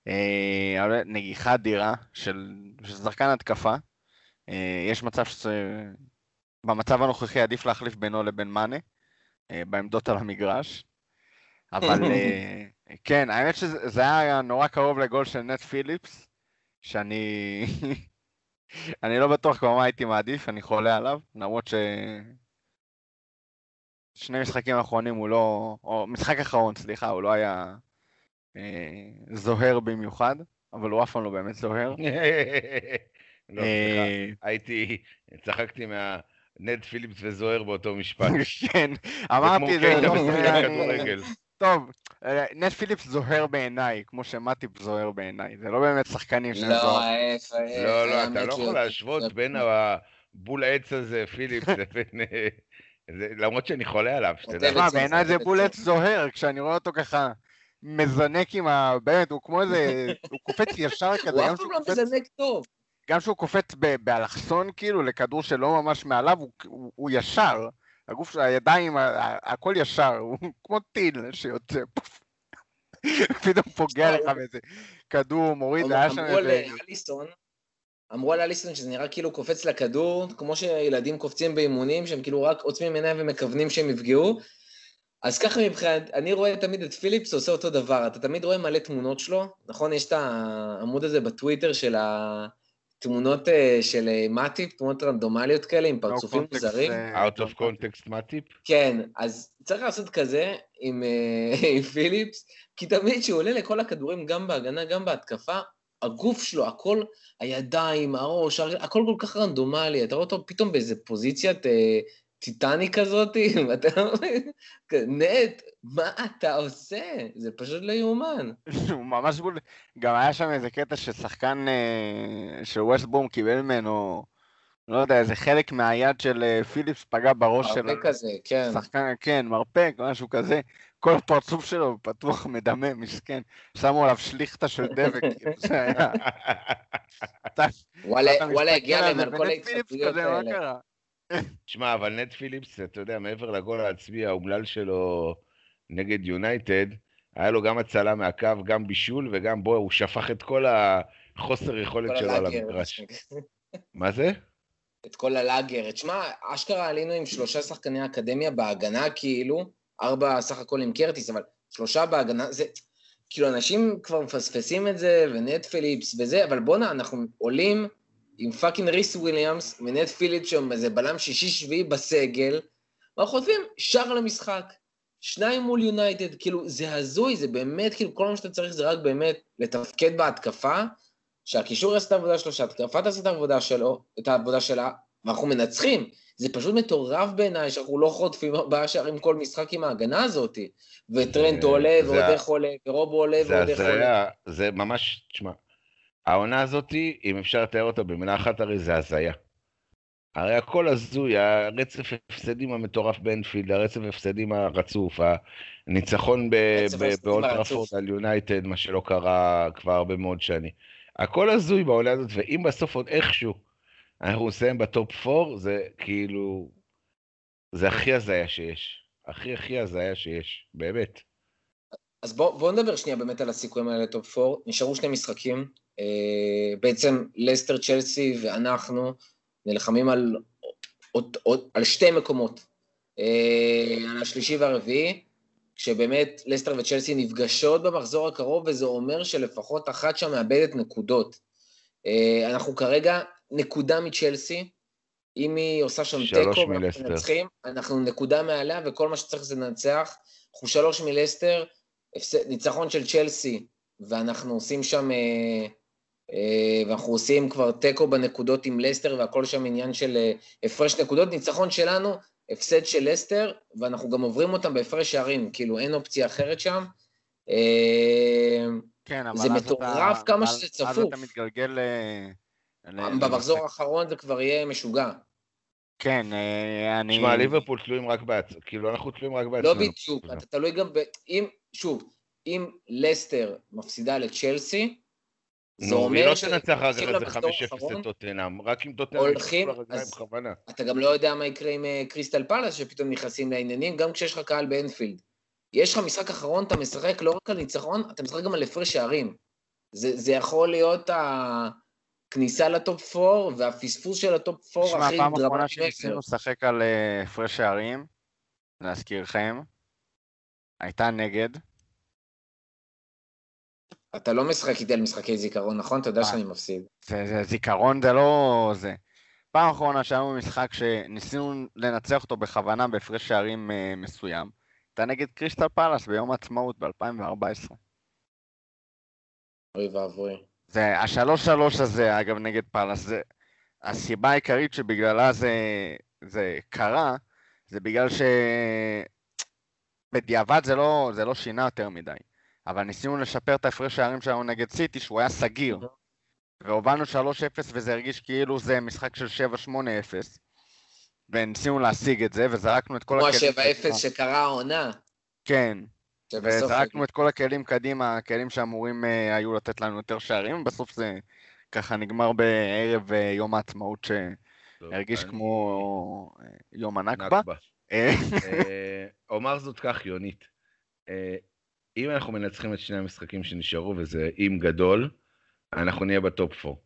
אה, נגיחה אדירה של, של שחקן התקפה. יש מצב שבמצב הנוכחי עדיף להחליף בינו לבין מאנה, בעמדות על המגרש. אבל כן, האמת שזה זה היה נורא קרוב לגול של נט פיליפס, שאני אני לא בטוח כבר מה הייתי מעדיף, אני חולה עליו, למרות ש... שני משחקים האחרונים הוא לא, או משחק אחרון, סליחה, הוא לא היה אה, זוהר במיוחד, אבל הוא אף פעם לא באמת זוהר. [LAUGHS] לא, סליחה, אה, הייתי, צחקתי מהנד פיליפס וזוהר באותו משפט. [LAUGHS] כן, אמרתי זה, לא. טוב, אה, נט פיליפס זוהר בעיניי, כמו שמטיפ זוהר בעיניי, זה לא באמת שחקנים שהם לא, זוהר. ההפך. לא, לא, אתה לא יכול להשוות בין הבול העץ הזה, פיליפס, [LAUGHS] לבין... אה, זה- למרות שאני חולה עליו, תשמע, את זה, בעיניי זה זה- בולט זוהר, כשאני רואה אותו ככה מזנק עם ה... באמת, הוא כמו איזה... הוא קופץ ישר כזה, הוא גם אף פעם שהוא לא קופץ- מזנק טוב. גם כשהוא קופץ ב- באלכסון, כאילו, לכדור שלא ממש מעליו, הוא, הוא, הוא ישר. הגוף של הידיים, ה- ה- הכל ישר, הוא [LAUGHS] כמו טיל שיוצא, פוף. [LAUGHS] פתאום פוגע לך באיזה כדור, מוריד, היה שם איזה... אמרו על אליסון שזה נראה כאילו קופץ לכדור, כמו שילדים קופצים באימונים, שהם כאילו רק עוצמים עיניים ומכוונים שהם יפגעו. אז ככה מבחינת, אני רואה תמיד את פיליפס עושה אותו דבר, אתה תמיד רואה מלא תמונות שלו, נכון? יש את העמוד הזה בטוויטר של התמונות אה, של אה, מאטיפ, תמונות רנדומליות כאלה עם פרצופים No context, מוזרים. אה, Out of context, מה טיפ? כן, אז צריך לעשות כזה עם, [LAUGHS] עם פיליפס, כי תמיד כשהוא עולה לכל הכדורים, גם בהגנה, גם בהתקפה, הגוף שלו, הכל, הידיים, הראש, הכל כל כך רנדומלי, אתה רואה אותו פתאום באיזה פוזיציית אה, טיטני כזאת, [LAUGHS] ואתה אומר, נט, מה אתה עושה? זה פשוט לא יאומן. [LAUGHS] הוא ממש בול... גם היה שם איזה קטע ששחקן אה, של ווסטבורם קיבל ממנו, לא יודע, איזה חלק מהיד של אה, פיליפס פגע בראש של הרבה כזה, כן. השחקן, כן, מרפק, משהו כזה. כל הפרצוף שלו פתוח, מדמם, מסכן. שמו עליו שליכטה של דבק, [LAUGHS] כאילו, זה היה... וואלה, הגיע להם זה, על כל האלה. קרה? שמע, אבל נט פיליפס, אתה יודע, מעבר לגול העצמי האומלל שלו נגד יונייטד, היה לו גם הצלה מהקו, גם בישול, וגם בוא, הוא שפך את כל החוסר יכולת שלו על. המגרש. [LAUGHS] מה זה? את כל הלאגר. תשמע, אשכרה עלינו עם שלושה שחקני אקדמיה בהגנה, כאילו, ארבע סך הכל עם קרטיס, אבל שלושה בהגנה, זה... כאילו, אנשים כבר מפספסים את זה, ונט פיליפס וזה, אבל בואנה, אנחנו עולים עם fucking ריס וויליאמס, ונט פיליפס שם איזה בלם שישי-שביעי בסגל, ואנחנו חוטפים שער למשחק. שניים מול יונייטד, כאילו, זה הזוי, זה באמת, כאילו, כל מה שאתה צריך זה רק באמת לתפקד בהתקפה, שהקישור יעשה את העבודה שלו, שההתקפה תעשה את העבודה שלו, את העבודה שלה, ואנחנו מנצחים. זה פשוט מטורף בעיניי שאנחנו לא חוטפים ארבעה שערים כל משחק עם ההגנה הזאת. וטרנט עולה, ועוד איך עולה, ורובו עולה, ועוד איך עולה. זה ממש, תשמע, העונה הזאת, אם אפשר לתאר אותה במילה אחת, הרי זה הזיה. הרי הכל הזוי, הרצף הפסדים המטורף באנפילד, הרצף הפסדים הרצוף, הניצחון באולד טראפורד על יונייטד, מה שלא קרה כבר הרבה מאוד שנים. הכל הזוי בעונה הזאת, ואם בסוף עוד איכשהו אנחנו נסיים ב top 4, זה כאילו... זה הכי הזיה שיש. הכי הכי הזיה שיש, באמת. אז בואו בוא נדבר שנייה באמת על הסיכויים האלה ל top 4. נשארו שני משחקים. אה, בעצם לסטר צ'לסי ואנחנו נלחמים על, עוד, עוד, על שתי מקומות. אה, על השלישי והרביעי, כשבאמת לסטר וצ'לסי נפגשות במחזור הקרוב, וזה אומר שלפחות אחת שם מאבדת נקודות. אה, אנחנו כרגע נקודה מצ'לסי, אם היא עושה שם תיקו ואנחנו מנצחים, אנחנו נקודה מעליה, וכל מה שצריך זה לנצח. אנחנו שלוש מלסטר, ניצחון של צ'לסי, ואנחנו עושים שם, אה, אה, ואנחנו עושים כבר תיקו בנקודות עם לסטר, והכל שם עניין של אה, הפרש נקודות. ניצחון שלנו, הפסד של לסטר, ואנחנו גם עוברים אותם בהפרש שערים, כאילו אין אופציה אחרת שם. כן, אבל זה מטורף אתה, כמה שזה צפוף. אז אתה מתגלגל... במחזור האחרון זה כבר יהיה משוגע. כן, אה, אני... תשמע, ליברפול תלויים רק בעצמם, כאילו אנחנו תלויים רק בעצמם. לא בדיוק, אתה תלוי גם ב... אם, שוב, אם לסטר מפסידה לצ'לסי, זה אומר היא לא תנצח רק איזה 5-0 לטוטנאם, רק אם טוטנאם הולכים, אז אתה גם לא יודע מה יקרה עם אה, קריסטל פלאס, שפתאום נכנסים לעניינים, גם כשיש לך קהל באנפילד. יש לך משחק אחרון, אתה משחק לא רק על ניצחון, אתה משחק גם על הפרש שערים. זה, זה יכול להיות. הכניסה ל top 4 והפספוס של ה top 4 הכי דרמטי. שמע, פעם אחרונה שניסינו לשחק על אה, הפרש שערים, להזכירכם, הייתה נגד. אתה לא משחק איתי על משחקי זיכרון, נכון? אתה יודע שאני מפסיד. זה, זה, זיכרון זה לא זה. פעם אחרונה שהיה לנו משחק שניסינו לנצח אותו בכוונה בהפרש שערים uh, מסוים, הייתה נגד קריסטל פלאס ביום העצמאות ב-2014. אוי ואבוי. זה השלוש שלוש הזה, אגב, נגד פאלאס, זה הסיבה העיקרית שבגללה זה, זה קרה, זה בגלל שבדיעבד זה לא, זה לא שינה יותר מדי. אבל ניסינו לשפר את ההפרש הערים שלנו נגד סיטי, שהוא היה סגיר. והובלנו 3-0 וזה הרגיש כאילו זה משחק של 7-8-0. וניסינו להשיג את זה, וזרקנו את כל הכלים... כמו ה-7-0 שקרה העונה. כן, וזרקנו את כל הכלים קדימה, הכלים שאמורים uh, היו לתת לנו יותר שערים, ובסוף זה ככה נגמר בערב uh, יום העצמאות שהרגיש אני... כמו uh, יום הנכבה. נכבה. [LAUGHS] אומר זאת כך, יונית. אם אנחנו מנצחים את שני המשחקים שנשארו, וזה אם גדול, אנחנו נהיה בטופ 4.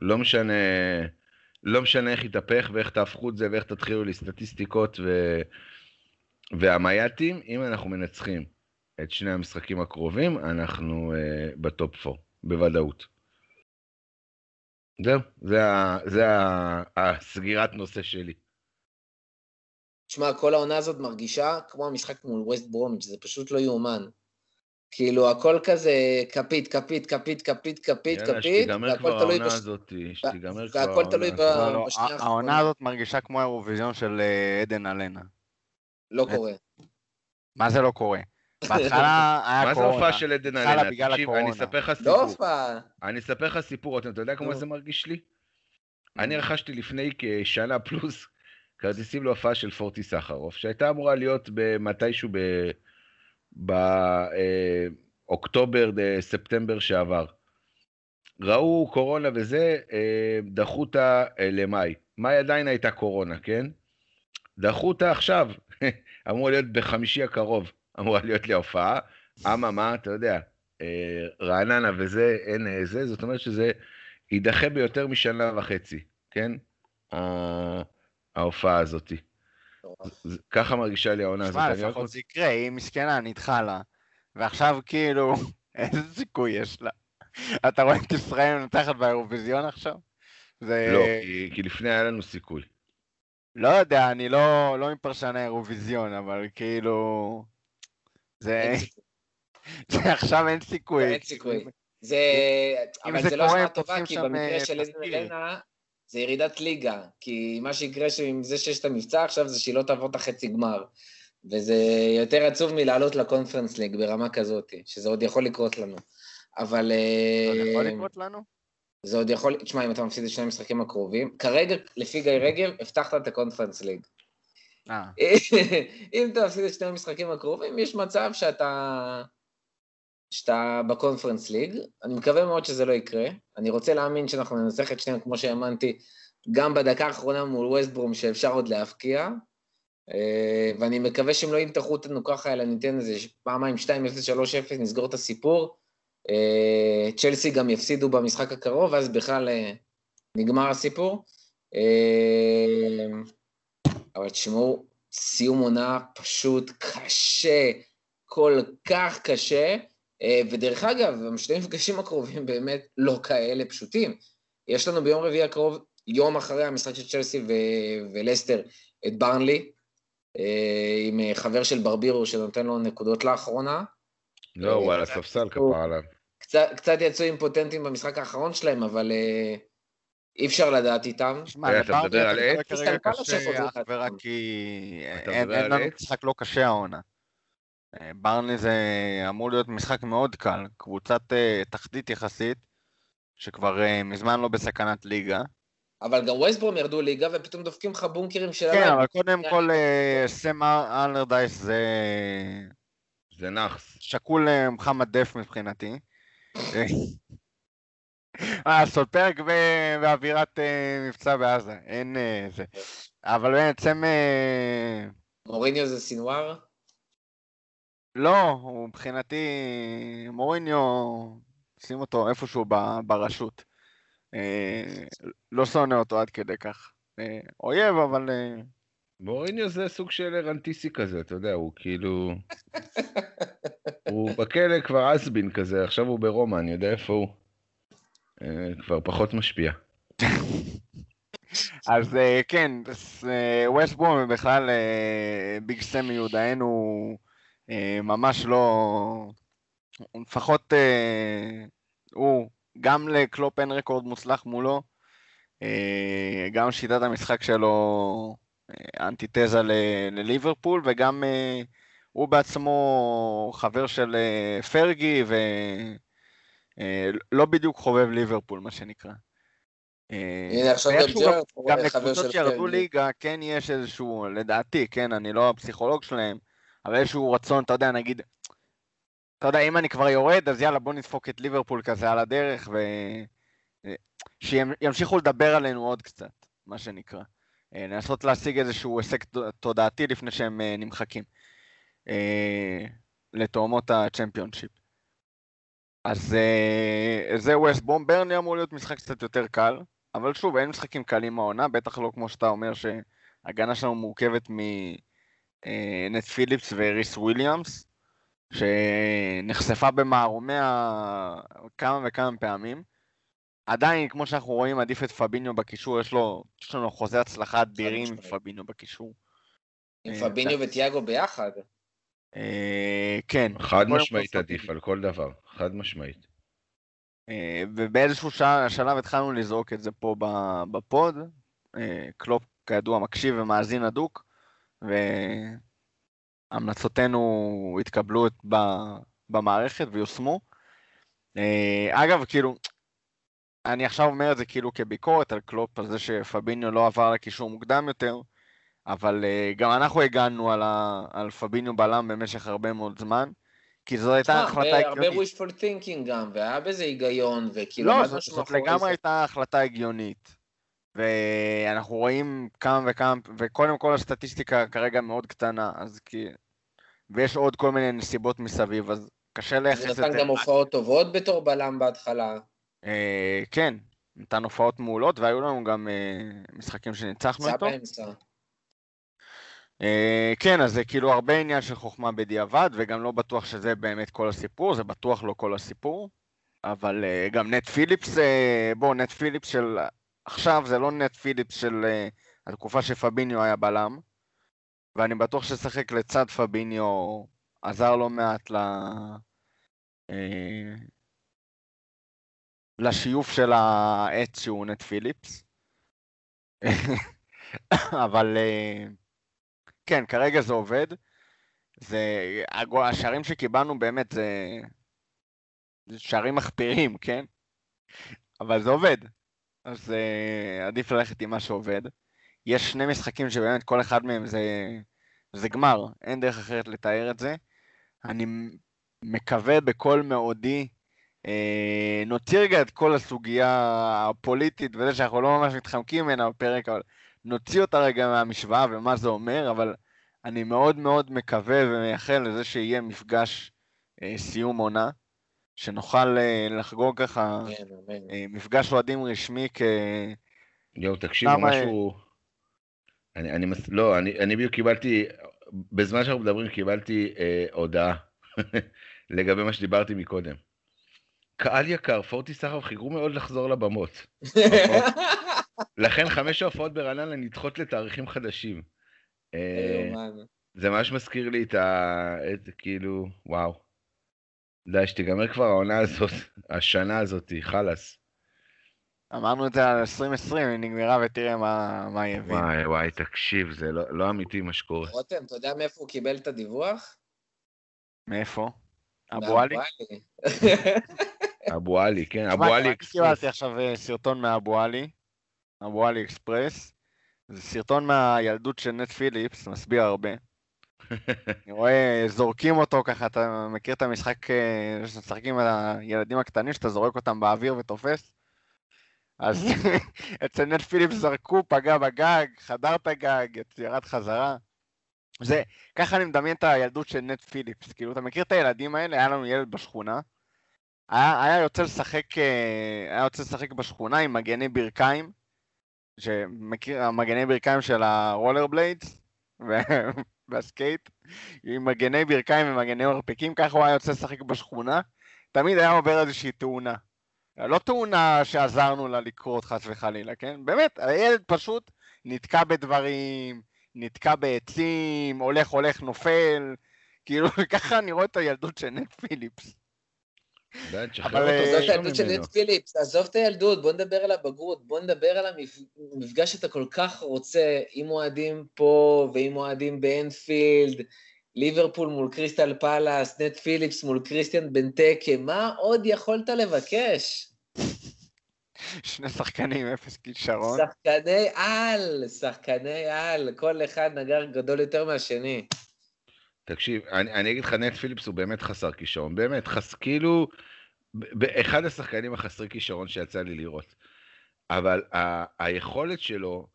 לא משנה, לא משנה איך יתהפך ואיך תהפכו את זה ואיך תתחילו לי סטטיסטיקות ו... והמייטים, אם אנחנו מנצחים את שני המשחקים הקרובים, אנחנו uh, בטופ 4, בוודאות. זהו, זה, זה הסגירת נושא שלי. תשמע, כל העונה הזאת מרגישה כמו המשחק מול ווסט ברומיץ', זה פשוט לא יאומן. כאילו, הכל כזה כפית, כפית, כפית, כפית, כפית, כפית, שתיגמר כבר העונה הזאת, שתיגמר כבר והכל תלוי לא, לא, בשנייה האחרונה. העונה הזאת מרגישה כמו האירוויזיון של אה, עדן אלנה. לא קורה. מה זה לא קורה? בהתחלה [LAUGHS] היה קורונה. מה זה הופעה של עדן אלנה? תקשיב, אני אספר לך סיפור. לא הופעה. אני אספר לך סיפור, אתה יודע כמה זה מרגיש לי? אני רכשתי לפני כשנה פלוס כרטיסים להופעה של פורטי סחרוף, שהייתה אמורה להיות מתישהו באוקטובר, אה, ספטמבר שעבר. ראו קורונה וזה, אה, דחו אותה אה, למאי. מאי עדיין הייתה קורונה, כן? דחו אותה עכשיו, [LAUGHS] אמור להיות בחמישי הקרוב. אמורה להיות לי ההופעה, אממה, אתה יודע, רעננה וזה, אין זה, זאת אומרת שזה יידחה ביותר משנה וחצי, כן? ההופעה הזאת. ככה מרגישה לי העונה הזאת. שמע, לפחות זה יקרה, היא מסכנה, נדחה לה. ועכשיו כאילו, [LAUGHS] איזה סיכוי יש לה? אתה רואה את ישראל מנתחת באירוויזיון עכשיו? זה... לא, כי, כי לפני היה לנו סיכוי. לא יודע, אני לא, לא מפרשן האירוויזיון, אבל כאילו... זה... [LAUGHS] זה עכשיו אין סיכוי. אין סיכוי. זה... אבל זה לא שנה טובה, כי במקרה של עדן אלנה, זה ירידת ליגה, כי מה שיקרה עם זה שיש את המבצע עכשיו זה שהיא לא תעבור את החצי גמר. וזה יותר עצוב מלעלות לקונפרנס ליג ברמה כזאת, שזה עוד יכול לקרות לנו. אבל... זה יכול לקרות לנו? זה עוד יכול... תשמע, אם אתה מפסיד את שני המשחקים הקרובים, כרגע, לפי גיא רגב, הבטחת את הקונפרנס ליג. אה. [LAUGHS] אם אתה מפסיד את שני המשחקים הקרובים, יש מצב שאתה... שאתה בקונפרנס ליג. אני מקווה מאוד שזה לא יקרה. אני רוצה להאמין שאנחנו ננצח את שניהם, כמו שהאמנתי, גם בדקה האחרונה מול ווסטברום, שאפשר עוד להבקיע. אה, ואני מקווה שהם לא ימתחו אותנו ככה, אלא ניתן איזה פעמיים 2-0, 3-0, נסגור את הסיפור. אה, צ'לסי גם יפסידו במשחק הקרוב, ואז בכלל אה, נגמר הסיפור. אבל תשמעו, סיום עונה פשוט קשה, כל כך קשה, ודרך אגב, המשני מפגשים הקרובים [LAUGHS] באמת לא כאלה פשוטים. יש לנו ביום רביעי הקרוב, יום אחרי המשחק של צ'לסי ו- ולסטר, את ברנלי, אה, עם אה, חבר של ברבירו שנותן לו נקודות לאחרונה. לא, הוא על הספסל כפר עליו. קצת יצאו אימפוטנטים במשחק האחרון שלהם, אבל אה, אי אפשר לדעת איתם. שמע, אתה מדבר על עץ? כרגע קשה אך ורק כי אין לנו משחק לא קשה העונה. ברני זה אמור להיות משחק מאוד קל, קבוצת תחתית יחסית, שכבר מזמן לא בסכנת ליגה. אבל גם וייסברום ירדו ליגה ופתאום דופקים לך בונקרים של... כן, אבל קודם כל אה, סם אלרדייס זה... זה נאחס. שקול אה, מוחמד דף מבחינתי. אה, לעשות פרק באווירת מבצע בעזה, אין זה. אבל בעצם... מוריניו זה סינואר? לא, הוא מבחינתי... מוריניו, שים אותו איפשהו ברשות. אה, לא שונא אותו עד כדי כך. אה, אויב, אבל... אה, מוריניו זה סוג של רנטיסי כזה, אתה יודע, הוא כאילו... הוא בכלא כבר אסבין כזה, עכשיו הוא ברומא, אני יודע איפה הוא. כבר פחות משפיע. אז כן, ווסטבורם בכלל ביג יהודאין הוא ממש לא... לפחות הוא גם לקלופ אין רקורד מוצלח מולו, אה, גם שיטת המשחק שלו אה, אנטיתזה לליברפול, וגם אה, הוא בעצמו חבר של פרגי, ולא בדיוק חובב ליברפול, מה שנקרא. הנה עכשיו גם ג'רד גם לקבוצות שירדו ליגה, כן יש איזשהו, לדעתי, כן, אני לא הפסיכולוג שלהם, אבל איזשהו רצון, אתה יודע, נגיד, אתה יודע, אם אני כבר יורד, אז יאללה, בוא נדפוק את ליברפול כזה על הדרך, ו... שימשיכו לדבר עלינו עוד קצת, מה שנקרא. אה, לנסות להשיג איזשהו הישג תודעתי לפני שהם אה, נמחקים אה, לתאומות הצ'מפיונשיפ. אז זה ווסט בום. ברני אמור להיות משחק קצת יותר קל, אבל שוב, אין משחקים קלים מהעונה, בטח לא כמו שאתה אומר שההגנה שלנו מורכבת מנט פיליפס וריס וויליאמס. שנחשפה במערומיה כמה וכמה פעמים. עדיין, כמו שאנחנו רואים, עדיף את פביניו בקישור, יש לו, יש לנו אחוזי הצלחה אדירים עם פביניו בקישור. עם אה, פביניו וטיאגו ביחד. אה, כן. חד משמעית עדיף על כל דבר, חד משמעית. אה, ובאיזשהו שלב התחלנו לזרוק את זה פה ב pod. קלופ, כידוע, מקשיב ומאזין אדוק, המלצותינו התקבלו במערכת ויושמו. אה, אגב, כאילו, אני עכשיו אומר את זה כאילו כביקורת על קלופ, על זה שפביניו לא עבר לקישור מוקדם יותר, אבל אה, גם אנחנו הגנו על, ה, על פביניו בלם במשך הרבה מאוד זמן, כי זו הייתה החלטה הגיונית. הרבה wishful thinking גם, והיה בזה היגיון, וכאילו... לא, זאת לגמרי הייתה החלטה הגיונית. ואנחנו רואים כמה וכמה, וקודם כל הסטטיסטיקה כרגע מאוד קטנה, אז כי... ויש עוד כל מיני נסיבות מסביב, אז קשה לייחס את זה. נתן גם הופעות טובות בתור בלם בהתחלה. אה, כן, נתן הופעות מעולות, והיו לנו גם אה, משחקים שניצחנו איתו. אה, כן, אז זה כאילו הרבה עניין של חוכמה בדיעבד, וגם לא בטוח שזה באמת כל הסיפור, זה בטוח לא כל הסיפור. אבל uh, גם נט פיליפס, uh, בוא, נט פיליפס של עכשיו זה לא נט פיליפס של uh, התקופה שפביניו היה בלם, ואני בטוח ששחק לצד פביניו עזר לא מעט ל... אה, לשיוף של העץ שהוא נט פיליפס. [LAUGHS] אבל כן, כרגע זה עובד. זה, השערים שקיבלנו באמת זה, זה שערים מחפירים, כן? אבל זה עובד. אז uh, עדיף ללכת עם מה שעובד. יש שני משחקים שבאמת כל אחד מהם זה, זה גמר, אין דרך אחרת לתאר את זה. אני מקווה בכל מאודי, אה, נוציא רגע את כל הסוגיה הפוליטית וזה שאנחנו לא ממש מתחמקים ממנה בפרק, אבל נוציא אותה רגע מהמשוואה ומה זה אומר, אבל אני מאוד מאוד מקווה ומייחל לזה שיהיה מפגש אה, סיום עונה, שנוכל אה, לחגוג ככה אה, מפגש אוהדים רשמי כ... יואו, תקשיבו, משהו... אני, אני, לא, אני, אני בדיוק קיבלתי, בזמן שאנחנו מדברים קיבלתי אה, הודעה [LAUGHS] לגבי מה שדיברתי מקודם. קהל יקר, פורטי סחר חיכו מאוד לחזור לבמות. [LAUGHS] לכן חמש ההופעות ברעננה נדחות לתאריכים חדשים. אה, זה ממש מזכיר לי את ה... את, כאילו, וואו. די, שתיגמר כבר העונה הזאת, [LAUGHS] השנה הזאת, חלאס. אמרנו את זה על 2020, היא נגמרה ותראה מה, מה יביא. וואי, וואי, תקשיב, זה לא, לא אמיתי מה שקורה. רותם, אתה יודע מאיפה הוא קיבל את הדיווח? מאיפה? אבו עלי? אבו עלי, כן, אבו עלי אקספרס. קיבלתי עכשיו אה, סרטון מאבו עלי, אבו עלי אקספרס. זה סרטון מהילדות של נט פיליפס, מסביר הרבה. אני רואה, זורקים אותו ככה, אתה מכיר את המשחק אה, שמשחקים עם הילדים הקטנים, שאתה זורק אותם באוויר ותופס? אז [LAUGHS] אצל נט פיליפס זרקו, פגע בגג, חדר את הגג, ירד חזרה. זה, ככה אני מדמיין את הילדות של נט פיליפס. כאילו, אתה מכיר את הילדים האלה? היה לנו ילד בשכונה. היה, היה יוצא לשחק, אה, היה יוצא לשחק בשכונה עם מגני ברכיים. שמכיר, המגני ברכיים של הרולר בליידס והסקייט, עם מגני ברכיים ומגני מרפקים, ככה הוא היה יוצא לשחק בשכונה, תמיד היה עובר איזושהי תאונה. לא תאונה שעזרנו לה לקרות חס וחלילה, כן? באמת, הילד פשוט נתקע בדברים, נתקע בעצים, הולך הולך נופל, כאילו [LAUGHS] ככה אני רואה את הילדות של נט פיליפס. די, תשחרר אותו. זאת הילדות של נט פיליפס, עזוב את הילדות, בוא נדבר על הבגרות, בוא נדבר על המפגש שאתה כל כך רוצה עם אוהדים פה ועם אוהדים באנפילד, ליברפול מול קריסטל פאלאס, נט פיליפס מול קריסטיאן בנטקה, מה עוד יכולת לבקש? שני שחקנים, אפס כישרון. שחקני על, שחקני על, כל אחד נגר גדול יותר מהשני. תקשיב, אני, אני אגיד לך, נט פיליפס הוא באמת חסר כישרון, באמת, חס, כאילו, אחד השחקנים החסרי כישרון שיצא לי לראות. אבל ה- היכולת שלו,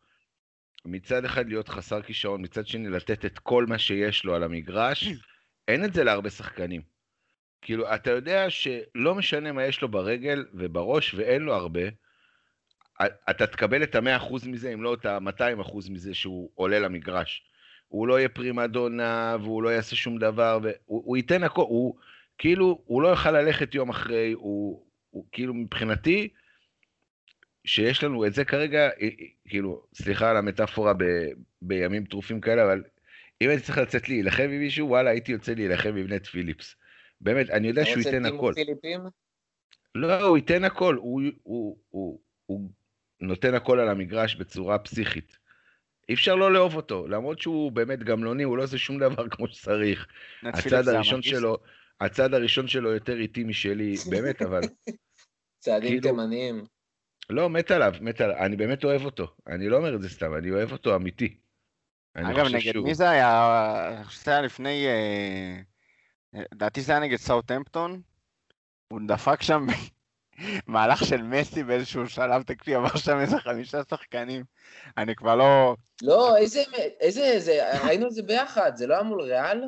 מצד אחד להיות חסר כישרון, מצד שני לתת את כל מה שיש לו על המגרש, [CLEARS THROAT] אין את זה להרבה שחקנים. כאילו, אתה יודע שלא משנה מה יש לו ברגל ובראש, ואין לו הרבה, אתה תקבל את ה-100% מזה, אם לא את ה-200% מזה שהוא עולה למגרש. הוא לא יהיה פרימדונה, והוא לא יעשה שום דבר, והוא ייתן הכל, הוא כאילו, הוא לא יוכל ללכת יום אחרי, הוא, הוא כאילו מבחינתי, שיש לנו את זה כרגע, כאילו, סליחה על המטאפורה ב, בימים טרופים כאלה, אבל אם הייתי צריך לצאת להילחם עם מישהו, וואלה, הייתי יוצא להילחם עם נט פיליפס. באמת, אני יודע שהוא ייתן הכל. פיליפים? לא, הוא ייתן הכל, הוא, הוא, הוא, הוא נותן הכל על המגרש בצורה פסיכית. אי אפשר לא לאהוב אותו, למרות שהוא באמת גמלוני, הוא לא עושה שום דבר כמו שצריך. הצד הראשון שלו, הצד הראשון שלו יותר איטי משלי, באמת, אבל... [LAUGHS] צעדים כאילו, תימניים. לא, מת עליו, מת עליו, אני באמת אוהב אותו. אני לא אומר את זה סתם, אני אוהב אותו אמיתי. אגב, נגד. מי זה היה? אני חושב שזה היה לפני... אה, לדעתי זה היה נגד סאוטהמפטון. הוא דפק שם מהלך של מסי באיזשהו שלב, תקשיב, עבר שם איזה חמישה שחקנים. אני כבר לא... לא, איזה, איזה, ראינו את זה ביחד, זה לא היה מול ריאל?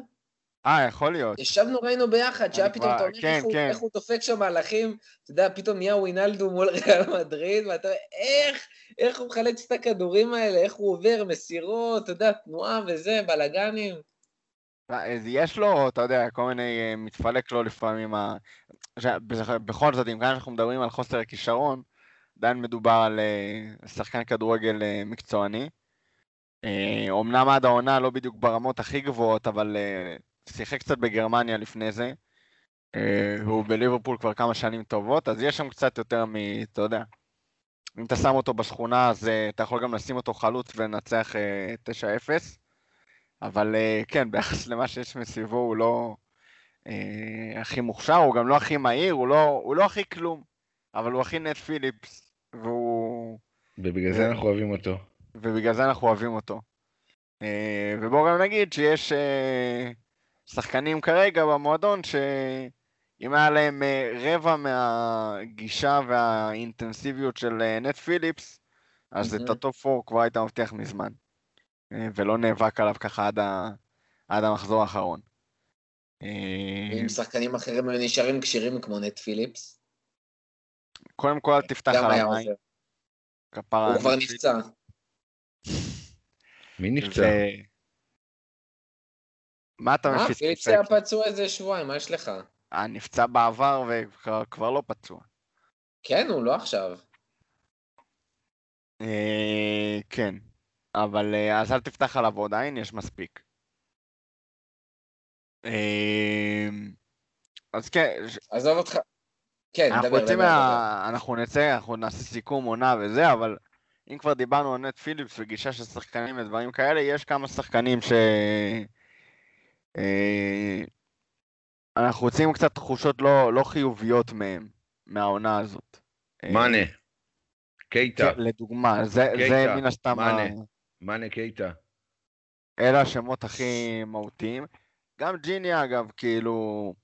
אה, יכול להיות. ישבנו, ראינו ביחד, שהיה פתאום, אתה אומר כן, איך, כן. איך הוא דופק שם מהלכים, אתה יודע, פתאום נהיה ווינלדו מול ריאל מדריד, ואתה אומר, איך, איך הוא מחלץ את הכדורים האלה, איך הוא עובר, מסירות, אתה יודע, תנועה וזה, בלאגנים. יש לו, אתה יודע, כל מיני, אה, מתפלק לו לפעמים, בכל זאת, אם כאן אנחנו מדברים על חוסר הכישרון, עדיין מדובר על אה, שחקן כדורגל אה, מקצועני. אומנם עד העונה לא בדיוק ברמות הכי גבוהות, אבל שיחק קצת בגרמניה לפני זה. הוא בליברפול כבר כמה שנים טובות, אז יש שם קצת יותר מ... אתה יודע, אם אתה שם אותו בשכונה, אז אה, אתה יכול גם לשים אותו חלוץ ולנצח 9-0. אבל כן, ביחס למה שיש מסביבו, הוא לא הכי מוכשר, הוא גם לא הכי מהיר, הוא לא, הוא לא הכי כלום, אבל הוא הכי נט פיליפס, והוא... ובגלל זה אנחנו אוהבים אותו. ובגלל זה אנחנו אוהבים אותו. ובואו גם נגיד שיש שחקנים כרגע במועדון שאם היה להם אה, רבע מהגישה והאינטנסיביות של אה, נט פיליפס, אז את ה top 4 כבר היית מבטיח מזמן. אה, ולא נאבק עליו ככה עד, ה... עד המחזור האחרון. אם שחקנים אחרים היו נשארים כשירים כמו נט פיליפס? קודם כל תפתח על המים. הוא כבר נפצע. מי נפצע? מה אתה מפיץ? פיליפס היה פצוע איזה שבועיים, מה יש לך? אה, נפצע בעבר וכבר לא פצוע. כן, הוא לא עכשיו. אה, כן, אבל אה, אז אל תפתח עליו עוד עין, יש מספיק. אז כן. עזוב אותך. כן, דבר, דבר, מה... אנחנו נצא, אנחנו נעשה סיכום עונה וזה, אבל אם כבר דיברנו על נט פיליפס וגישה של שחקנים ודברים כאלה, יש כמה שחקנים ש... אה, אנחנו רוצים קצת תחושות לא, לא חיוביות מהם, מהעונה הזאת. אה, מאנה, קייטה. כן, לדוגמה, זה, זה מן הסתם... מאנה, מאנה קייטה. אלה השמות הכי מהותיים. גם ג'יני אגב, כאילו...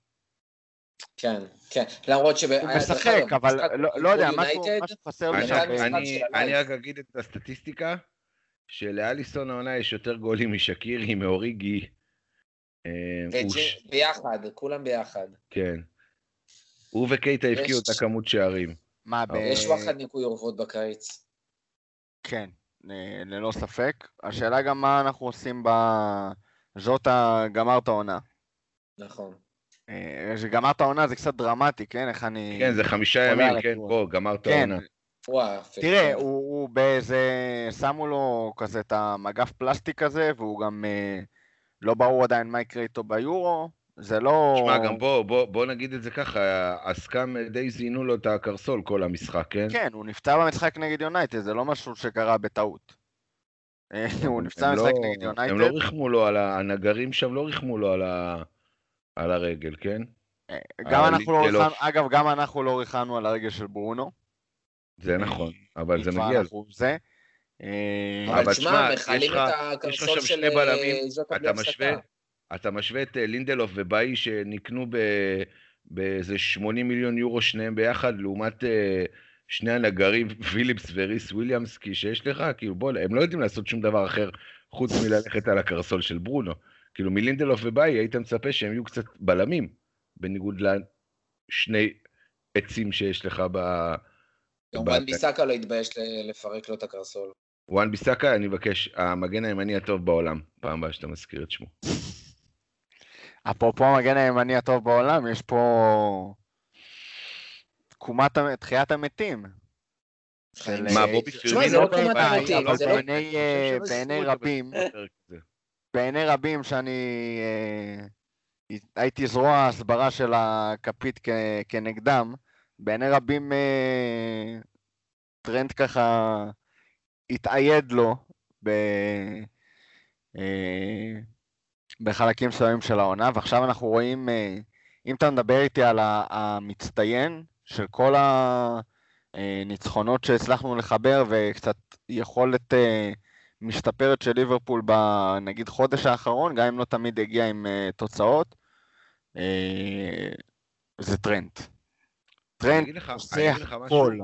כן, כן, למרות ש... הוא משחק, אבל לא, לא יודע, משהו חסר לי שם. אני רק אגיד את הסטטיסטיקה, שלאליסון העונה יש יותר גולים משקירי, מאוריגי. אה, ביחד, כולם ביחד. כן. הוא וקייטה הבקיעו את הכמות שערים. מה, יש וואחד ניקוי אורוות בקיץ. כן, ללא ספק. השאלה גם מה אנחנו עושים ב... ז'וטה גמר את העונה. נכון. כשגמר את העונה זה קצת דרמטי, כן? איך אני... כן, זה חמישה ימים, כן, פה, גמר את העונה. תראה, הוא באיזה... שמו לו כזה את המגף פלסטיק הזה, והוא גם... לא ברור עדיין מה יקרה איתו ביורו, זה לא... תשמע, גם בוא, בוא, בוא נגיד את זה ככה, הסקאם די זיינו לו את הקרסול כל המשחק, כן? כן, הוא נפצע במשחק נגד יונייטד, זה לא משהו שקרה בטעות. הוא נפצע במשחק לא, נגד יונייטד. הם לא ריחמו לו על ה... הנגרים שם לא ריחמו לו על, ה... על הרגל, כן? אה, גם אנחנו לא ריחנו, אגב, גם אנחנו לא ריחנו על הרגל של ברונו. זה נכון, אבל זה מגיע. זה. אה, אבל תשמע, מכלים את הקרסול של אה, ז'וטה בלי הפסקה. אתה משווה את אה, לינדלוף ובאי שנקנו באיזה 80 מיליון יורו שניהם ביחד, לעומת שני הנגרים, פיליפס וריס וויליאמסקי שיש לך, כאילו בוא, הם לא יודעים לעשות שום דבר אחר חוץ מללכת על הקרסול של ברונו. כאילו מלינדלוף ובאי היית מצפה שהם יהיו קצת בלמים, בניגוד לשני עצים שיש לך ב... גם וואן ביסאקה לא התבייש לפרק לו את הקרסול. וואן ביסאקה, אני מבקש, המגן הימני הטוב בעולם, פעם הבאה שאתה מזכיר את שמו. אפרופו המגן הימני הטוב בעולם, יש פה תקומת, תחיית המתים. מה, בובי פירמינו? זה לא תקומת המתים, אבל לא- אה, בעיני רבים, בעיני רבים שאני אה, הייתי זרוע ההסברה של הכפית כנגדם, בעיני רבים אה, טרנד ככה התאייד לו ב... אה, בחלקים מסוימים של העונה, ועכשיו אנחנו רואים, אה, אם אתה מדבר איתי על המצטיין של כל הניצחונות שהצלחנו לחבר וקצת יכולת אה, משתפרת של ליברפול בנגיד חודש האחרון, גם אם לא תמיד הגיע עם תוצאות, זה טרנט. טרנט עושה הכל.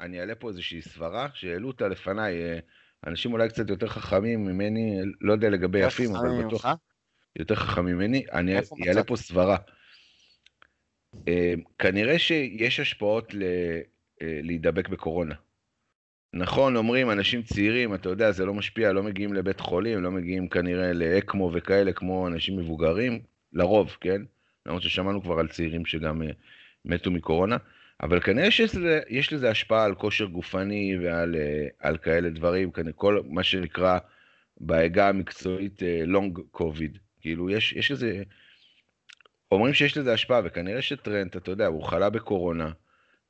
אני אעלה פה איזושהי סברה שהעלו אותה לפניי, אה, אנשים אולי קצת יותר חכמים ממני, לא יודע לגבי יפים, אבל בטוח יותר חכמים ממני, אני אעלה פה סברה. אה, כנראה שיש השפעות אה, להידבק בקורונה. נכון, אומרים אנשים צעירים, אתה יודע, זה לא משפיע, לא מגיעים לבית חולים, לא מגיעים כנראה לאקמו וכאלה כמו אנשים מבוגרים, לרוב, כן? למרות ששמענו כבר על צעירים שגם מתו מקורונה. אבל כנראה שיש לזה, לזה השפעה על כושר גופני ועל אה, על כאלה דברים, כנראה כל מה שנקרא בעגה המקצועית אה, קוביד. כאילו, יש, יש איזה... אומרים שיש לזה השפעה, וכנראה שטרנט, אתה יודע, הוא חלה בקורונה,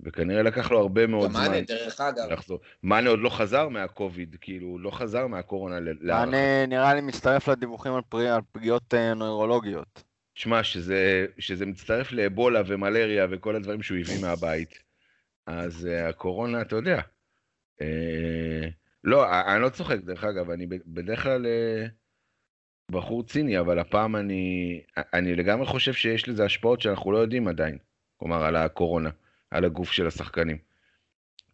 וכנראה לקח לו הרבה מאוד גם זמן מאנה, דרך אגב. לחזור. מאנה עוד לא חזר מהקוביד, כאילו, לא חזר מהקורונה. אני נראה לי מצטרף לדיווחים על פרי- על פגיעות אה, נוירולוגיות. תשמע, שזה, שזה מצטרף לאבולה ומלריה וכל הדברים שהוא הביא מהבית, אז uh, הקורונה, אתה יודע. Uh, לא, אני לא צוחק, דרך אגב, אני בדרך כלל uh, בחור ציני, אבל הפעם אני, אני לגמרי חושב שיש לזה השפעות שאנחנו לא יודעים עדיין. כלומר, על הקורונה, על הגוף של השחקנים.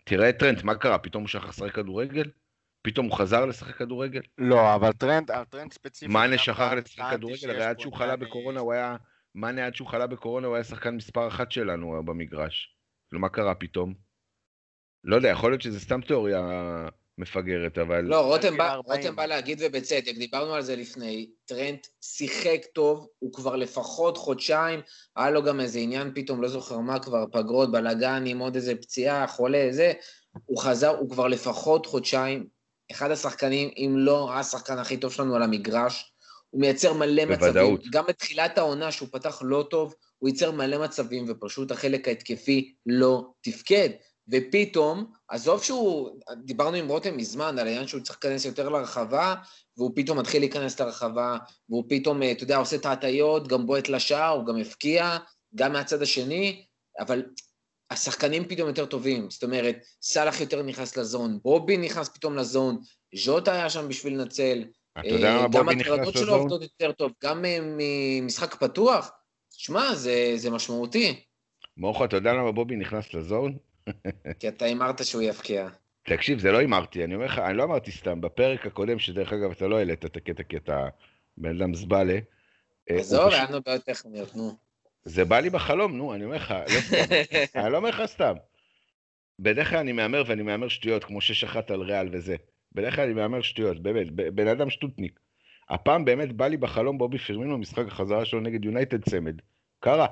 תראה את טרנט, מה קרה? פתאום הוא שכח לשחק כדורגל? פתאום הוא חזר לשחק כדורגל? לא, אבל טרנט, הטרנט ספציפי... מאנה שכח לשחק כדורגל, הרי עד שהוא חלה אה, בקורונה הוא היה... מאנה עד שהוא חלה בקורונה הוא היה שחקן מספר אחת שלנו במגרש. כאילו, מה קרה פתאום? לא יודע, יכול להיות שזה סתם תיאוריה מפגרת, אבל... לא, רותם בא, 40. רותם בא להגיד ובצדק, דיברנו על זה לפני, טרנט שיחק טוב, הוא כבר לפחות חודשיים, היה לו גם איזה עניין פתאום, לא זוכר מה כבר, פגרות, בלאגן עם עוד איזה פציעה, חולה, זה, הוא חזר, הוא כבר לפחות חודשיים, אחד השחקנים, אם לא השחקן הכי טוב שלנו על המגרש, הוא מייצר מלא בוודאות. מצבים, גם בתחילת העונה שהוא פתח לא טוב, הוא ייצר מלא מצבים, ופשוט החלק ההתקפי לא תפקד. ופתאום, עזוב שהוא, דיברנו עם רותם מזמן על העניין שהוא צריך להיכנס יותר לרחבה, והוא פתאום מתחיל להיכנס לרחבה, והוא פתאום, אתה יודע, עושה את ההטיות, גם בועט לשער, הוא גם הבקיע, גם מהצד השני, אבל השחקנים פתאום יותר טובים, זאת אומרת, סאלח יותר נכנס לזון, בובי נכנס פתאום לזון, ז'וטה היה שם בשביל לנצל, אתה יודע למה אה, גם בובי נכנס הטרדות שלו לזון? עובדות יותר טוב, גם אה, ממשחק פתוח, שמע, זה, זה משמעותי, מורכו, אתה יודע למה בובי נכנס לזון? כי אתה הימרת שהוא יבקיע. תקשיב, זה לא הימרתי, אני אומר לך, אני לא אמרתי סתם, בפרק הקודם, שדרך אגב אתה לא העלית את הקטע כי אתה בן אדם זבלה. אה, עזוב, היה לנו בעיות טכניות, נו. זה בא לי בחלום, נו, אני אומר לך, לא סתם. [LAUGHS] אני לא אומר לך סתם. בדרך כלל אני מהמר ואני מהמר שטויות, כמו שש אחת על ריאל וזה. בדרך כלל אני מהמר שטויות, באמת, בן אדם שטוטניק. הפעם באמת בא לי בחלום בובי פרמינו, משחק החזרה שלו נגד יונייטד צמד. קרה.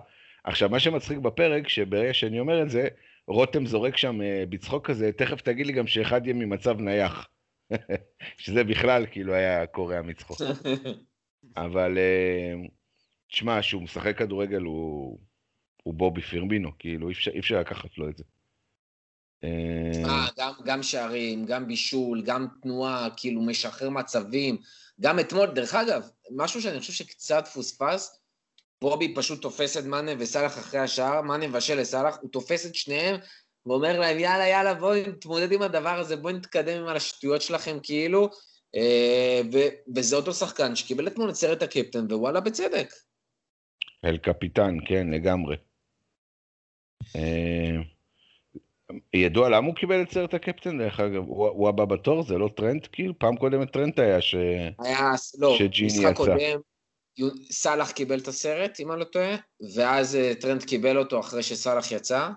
עכשיו, מה שמצחיק בפרק, שברגע שאני אומר את זה, רותם זורק שם אה, בצחוק כזה, תכף תגיד לי גם שאחד יהיה ממצב נייח. [LAUGHS] שזה בכלל כאילו היה קורע מצחוק. [LAUGHS] אבל אה, תשמע, שהוא משחק כדורגל הוא, הוא בובי פירמינו, כאילו אי אפשר, אי אפשר לקחת לו את זה. אה, גם, גם שערים, גם בישול, גם תנועה, כאילו משחרר מצבים. גם אתמול, דרך אגב, משהו שאני חושב שקצת פוספס, בובי פשוט תופס את מאנה וסאלח אחרי השער, מאנה מבשל לסאלח, הוא תופס את שניהם ואומר להם, יאללה, יאללה, בואו נתמודד עם הדבר הזה, בואו נתקדם עם השטויות שלכם, כאילו. אה, ו- וזה אותו שחקן שקיבל אתמול את סרט הקפטן, ווואלה, בצדק. אל קפיטן, כן, לגמרי. אה, ידוע למה הוא קיבל את סרט הקפטן, דרך אגב, הוא, הוא הבא בתור, זה לא טרנט, כאילו? פעם קודמת טרנט היה ש... היה, לא, שג'יני משחק יצא. קודם, סאלח קיבל את הסרט, אם אני לא טועה, ואז אה, טרנט קיבל אותו אחרי שסאלח יצא.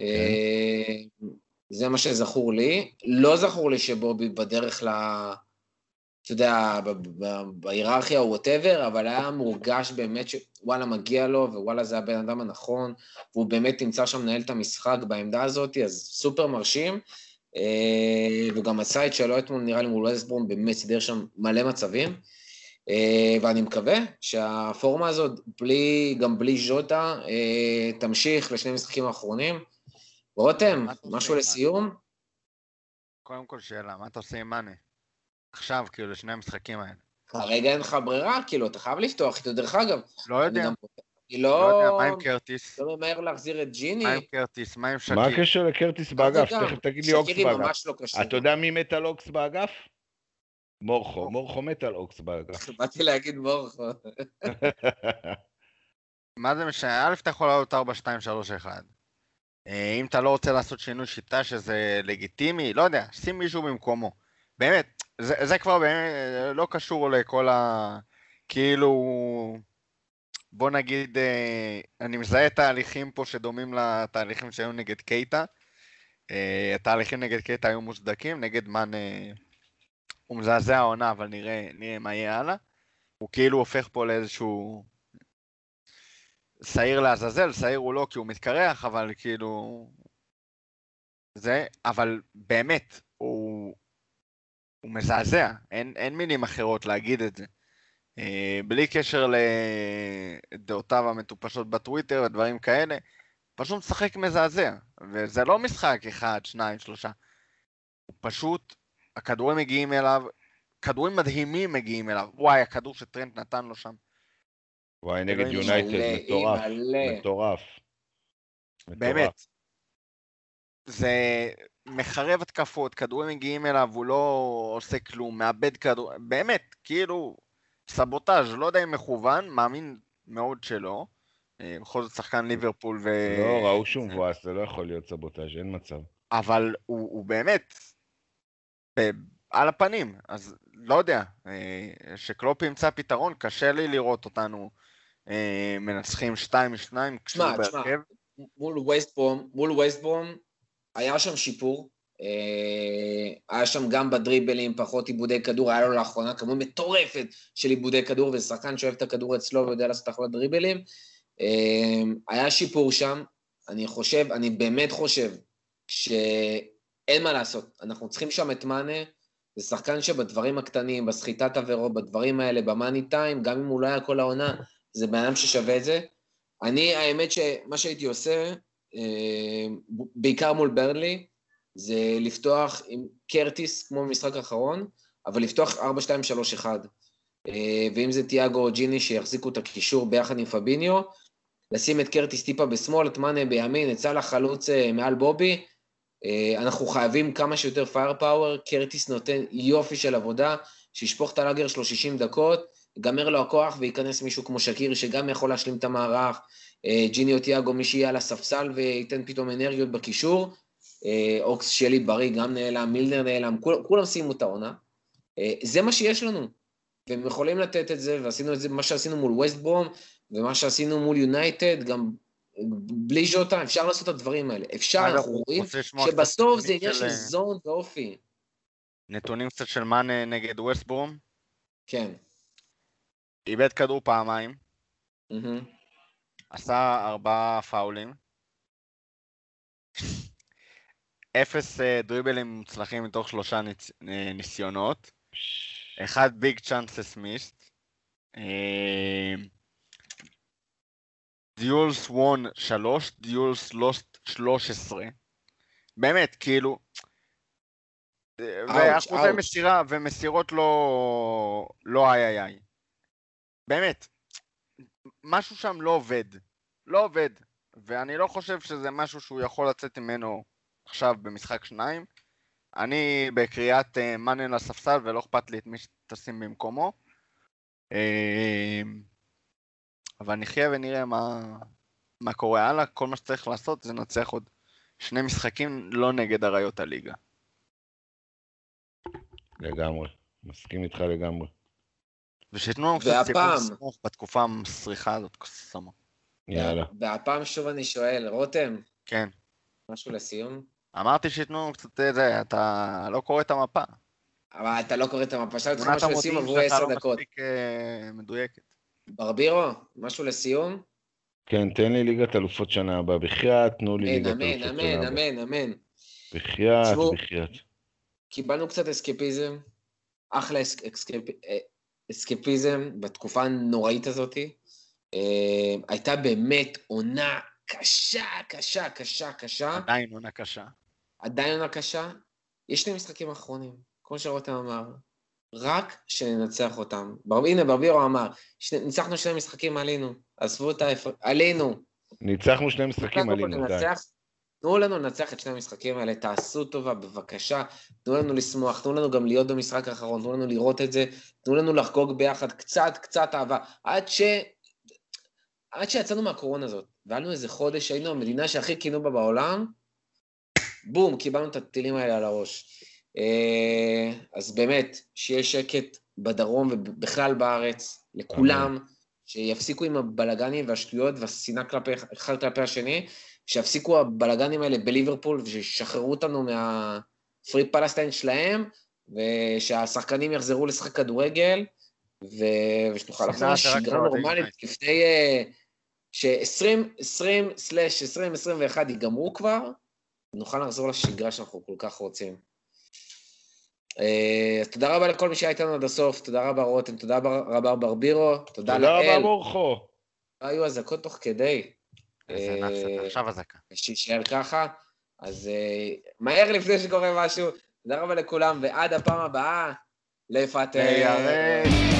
אה, זה מה שזכור לי. לא זכור לי שבובי בדרך ל... אתה יודע, בהיררכיה או whatever, אבל היה מורגש באמת שוואלה מגיע לו, ווואלה זה הבן אדם הנכון, והוא באמת נמצא שם לנהל את המשחק בעמדה הזאת, אז סופר מרשים. אה, וגם את שלו אתמול, נראה לי מול ווסט ברום, באמת סידר שם מלא מצבים. אה, ואני מקווה שהפורמה הזאת, בלי, גם בלי ז'וטה, אה, תמשיך לשני משחקים האחרונים. רותם, משהו לסיום? קודם כל שאלה, מה אתה עושה עם מאנה? עכשיו, כאילו, לשני המשחקים האלה. כרגע אין לך ברירה, כאילו, אתה חייב לפתוח איתו. דרך אגב, לא אני יודע, גם... אני לא לא... יודע, מה עם קרטיס? לא ממהר להחזיר את ג'יני. מה עם קרטיס? מה עם שקי? מה הקשר לקרטיס באגף? גם, תכף תגיד לי אוקס שקירי באגף. ממש לא. אתה יודע מי מת על אוקס באגף? מורכו, מורכו מת על אוקס באגף. [LAUGHS] באתי להגיד מורכו. [LAUGHS] מה זה משנה? א', אתה יכול לעלות 4, 2, 3, 1. אה, אם אתה לא רוצה לעשות שינוי שיטה שזה לגיטימי, לא יודע, שים מישהו במקומו. באמת, זה, זה כבר באמת לא קשור לכל ה... כאילו... בוא נגיד, אה, אני מזהה תהליכים פה שדומים לתהליכים שהיו נגד קייטה. אה, התהליכים נגד קייטה היו מוצדקים, נגד מן אה, הוא מזעזע העונה, אבל נראה, נראה מה יהיה הלאה. הוא כאילו הופך פה לאיזשהו שעיר לעזאזל, שעיר הוא לא כי הוא מתקרח, אבל כאילו... זה, אבל באמת, הוא, הוא מזעזע, אין, אין מילים אחרות להגיד את זה. אה, בלי קשר לדעותיו המטופשות בטוויטר ודברים כאלה, פשוט משחק מזעזע. וזה לא משחק אחד, שניים, שלושה. הוא פשוט, הכדורים מגיעים אליו, כדורים מדהימים מגיעים אליו. וואי, הכדור שטרנט נתן לו שם. וואי, נגד יונייטד, מטורף. מטורף. באמת. זה מחרב התקפות, כדורים מגיעים אליו, הוא לא עושה כלום, מאבד כדור, באמת, כאילו, סבוטאז', לא יודע אם מכוון, מאמין מאוד שלא. אה, בכל זאת שחקן ליברפול ו... לא, ראו שהוא מבואס, זה לא יכול להיות סבוטאז', אין מצב. אבל הוא, הוא באמת על הפנים, אז לא יודע, אה, שקלופ ימצא פתרון, קשה לי לראות אותנו אה, מנצחים 2 מ-2 כשהוא. בהרכב. מול ווסטברום, מול ווסטברום, היה שם שיפור. אה, היה שם גם בדריבלים פחות עיבודי כדור, היה לו לאחרונה כמות מטורפת של עיבודי כדור, וזה שחקן שאוהב את הכדור אצלו ויודע לעשות אחלה דריבלים. היה שיפור שם, אני חושב, אני באמת חושב שאין מה לעשות. אנחנו צריכים שם את מאנה, זה שחקן שבדברים הקטנים, בסחיטת עבירות, בדברים האלה, במאני טיים, גם אם הוא לא היה כל העונה, זה בן אדם ששווה את זה. אני, האמת שמה שהייתי עושה, אה, בעיקר מול ברנלי, זה לפתוח עם קרטיס, כמו במשחק האחרון, אבל לפתוח 4-2-3-1. אה, ואם זה תיאגו או ג'יני שיחזיקו את הקישור ביחד עם פביניו, לשים את קרטיס טיפה בשמאל, את מאנה בימין, את סאלח חלוץ אה, מעל בובי. אה, אנחנו חייבים כמה שיותר פייר פאוור, קרטיס נותן יופי של עבודה, שישפוך את הלאגר שלו 60 דקות, ייגמר לו הכוח וייכנס מישהו כמו שקיר, שגם יכול להשלים את המערך, אה, ג'יני או תיאגו, מי שיהיה על הספסל וייתן פתאום אנרגיות בקישור, אה, אוקס שלי בריא גם נעלם, מילנר נעלם, כול, כולם סיימו את העונה. זה מה שיש לנו, והם יכולים לתת את זה, ועשינו את זה, מה שעשינו מול ווסט ברום, ומה שעשינו מול יונייטד, גם בלי ז'וטה, אפשר לעשות את הדברים האלה. אפשר, אנחנו רואים שבסוף זה עניין של, אה, זון ואופי. נתונים קצת של מאנה נגד ווסטברום, כן. איבד כדור פעמיים. עשה ארבעה פאולים, [LAUGHS] אפס אה, דריבלים מוצלחים מתוך שלושה. אה, ניסיונות, אחד ביג צ'אנסס מיסט, דיולס וון שלוש, דיולס לוסט שלוש עשרה, באמת, כאילו, אה, ואחוזי. מסירה ומסירות לא, לא איי איי איי, באמת, משהו שם לא עובד, לא עובד, ואני לא חושב שזה משהו שהוא יכול לצאת ממנו עכשיו במשחק שניים. אני בקריאת אה, מאנה לספסל ולא אכפת לי את מי שתשים במקומו. אה, אבל נחיה ונראה מה, מה קורה הלאה, כל מה שצריך לעשות זה לנצח עוד שני משחקים לא נגד אריות הליגה. לגמרי. מסכים איתך לגמרי. ושייתנו לנו קצת סיפור סמוך בתקופה המסריחה הזאת, קוסומו. יאללה. והפעם שוב אני שואל, רותם, כן. משהו לסיום? אמרתי שייתנו לנו קצת זה, אתה לא קורא את המפה. אבל אתה לא קורא את המפה, שאלתי אותך תמונת משהו לסיום, עברו שלך עשר לא דקות. מספיק אה, מדויקת. ברבירו, משהו לסיום? כן, תן לי ליגת אלופות שנה הבאה. בחייאת, תנו לי אמן, ליגת אמן, אלופות שנה אמן, הבאה. אמן, אמן. בחייאת, בחייאת. קיבלנו קצת אסקפיזם, אחלה אס- אסקפ- אה, אסקפיזם בתקופה הנוראית הזאת. אה, הייתה באמת עונה קשה, קשה, קשה, קשה. עדיין עונה קשה. עדיין עונה קשה. יש שני משחקים אחרונים, כמו שרותם אמר, רק שננצח אותם. בר... הנה, ברבירו אמר, שני... ניצחנו שני משחקים, עלינו. עזבו את ההפ... עלינו. ניצחנו שני משחקים עלינו, די. תנו לנו לנצח את שני המשחקים האלה, תעשו טובה, בבקשה. תנו לנו לשמוח, תנו לנו גם להיות במשחק האחרון, תנו לנו לראות את זה, תנו לנו לחגוג ביחד קצת, קצת אהבה. עד ש... עד שיצאנו מהקורונה הזאת, והיה לנו איזה חודש, היינו המדינה שהכי קינאו בה בעולם, בום, קיבלנו את הטילים האלה על הראש. אה, אז באמת, שיהיה שקט בדרום ובכלל בארץ, לכולם, שיפסיקו עם הבלגנים והשטויות והשנאה כלפי אחד כלפי השני, שיפסיקו הבלגנים האלה בליברפול ושישחררו אותנו מהפרי פלסטיין שלהם, ושהשחקנים יחזרו לשחק כדורגל, ו... ושנוכל לחזור לשגרה לאוהדי נורמלית. לפני ש-2020/2021 ייגמרו כבר, נוכל לחזור לשגרה שאנחנו כל כך רוצים. אה, אז תודה רבה לכל מי שהיה איתנו עד הסוף, תודה רבה רותם, תודה רבה ברבירו, תודה תודה לאל. רבה, מורכו. לא היו אזעקות תוך כדי. אה, עכשיו אזעקה. שיישאר ככה. אז אה, מהר לפני שקורה משהו, תודה רבה לכולם, ועד הפעם הבאה, לפטר.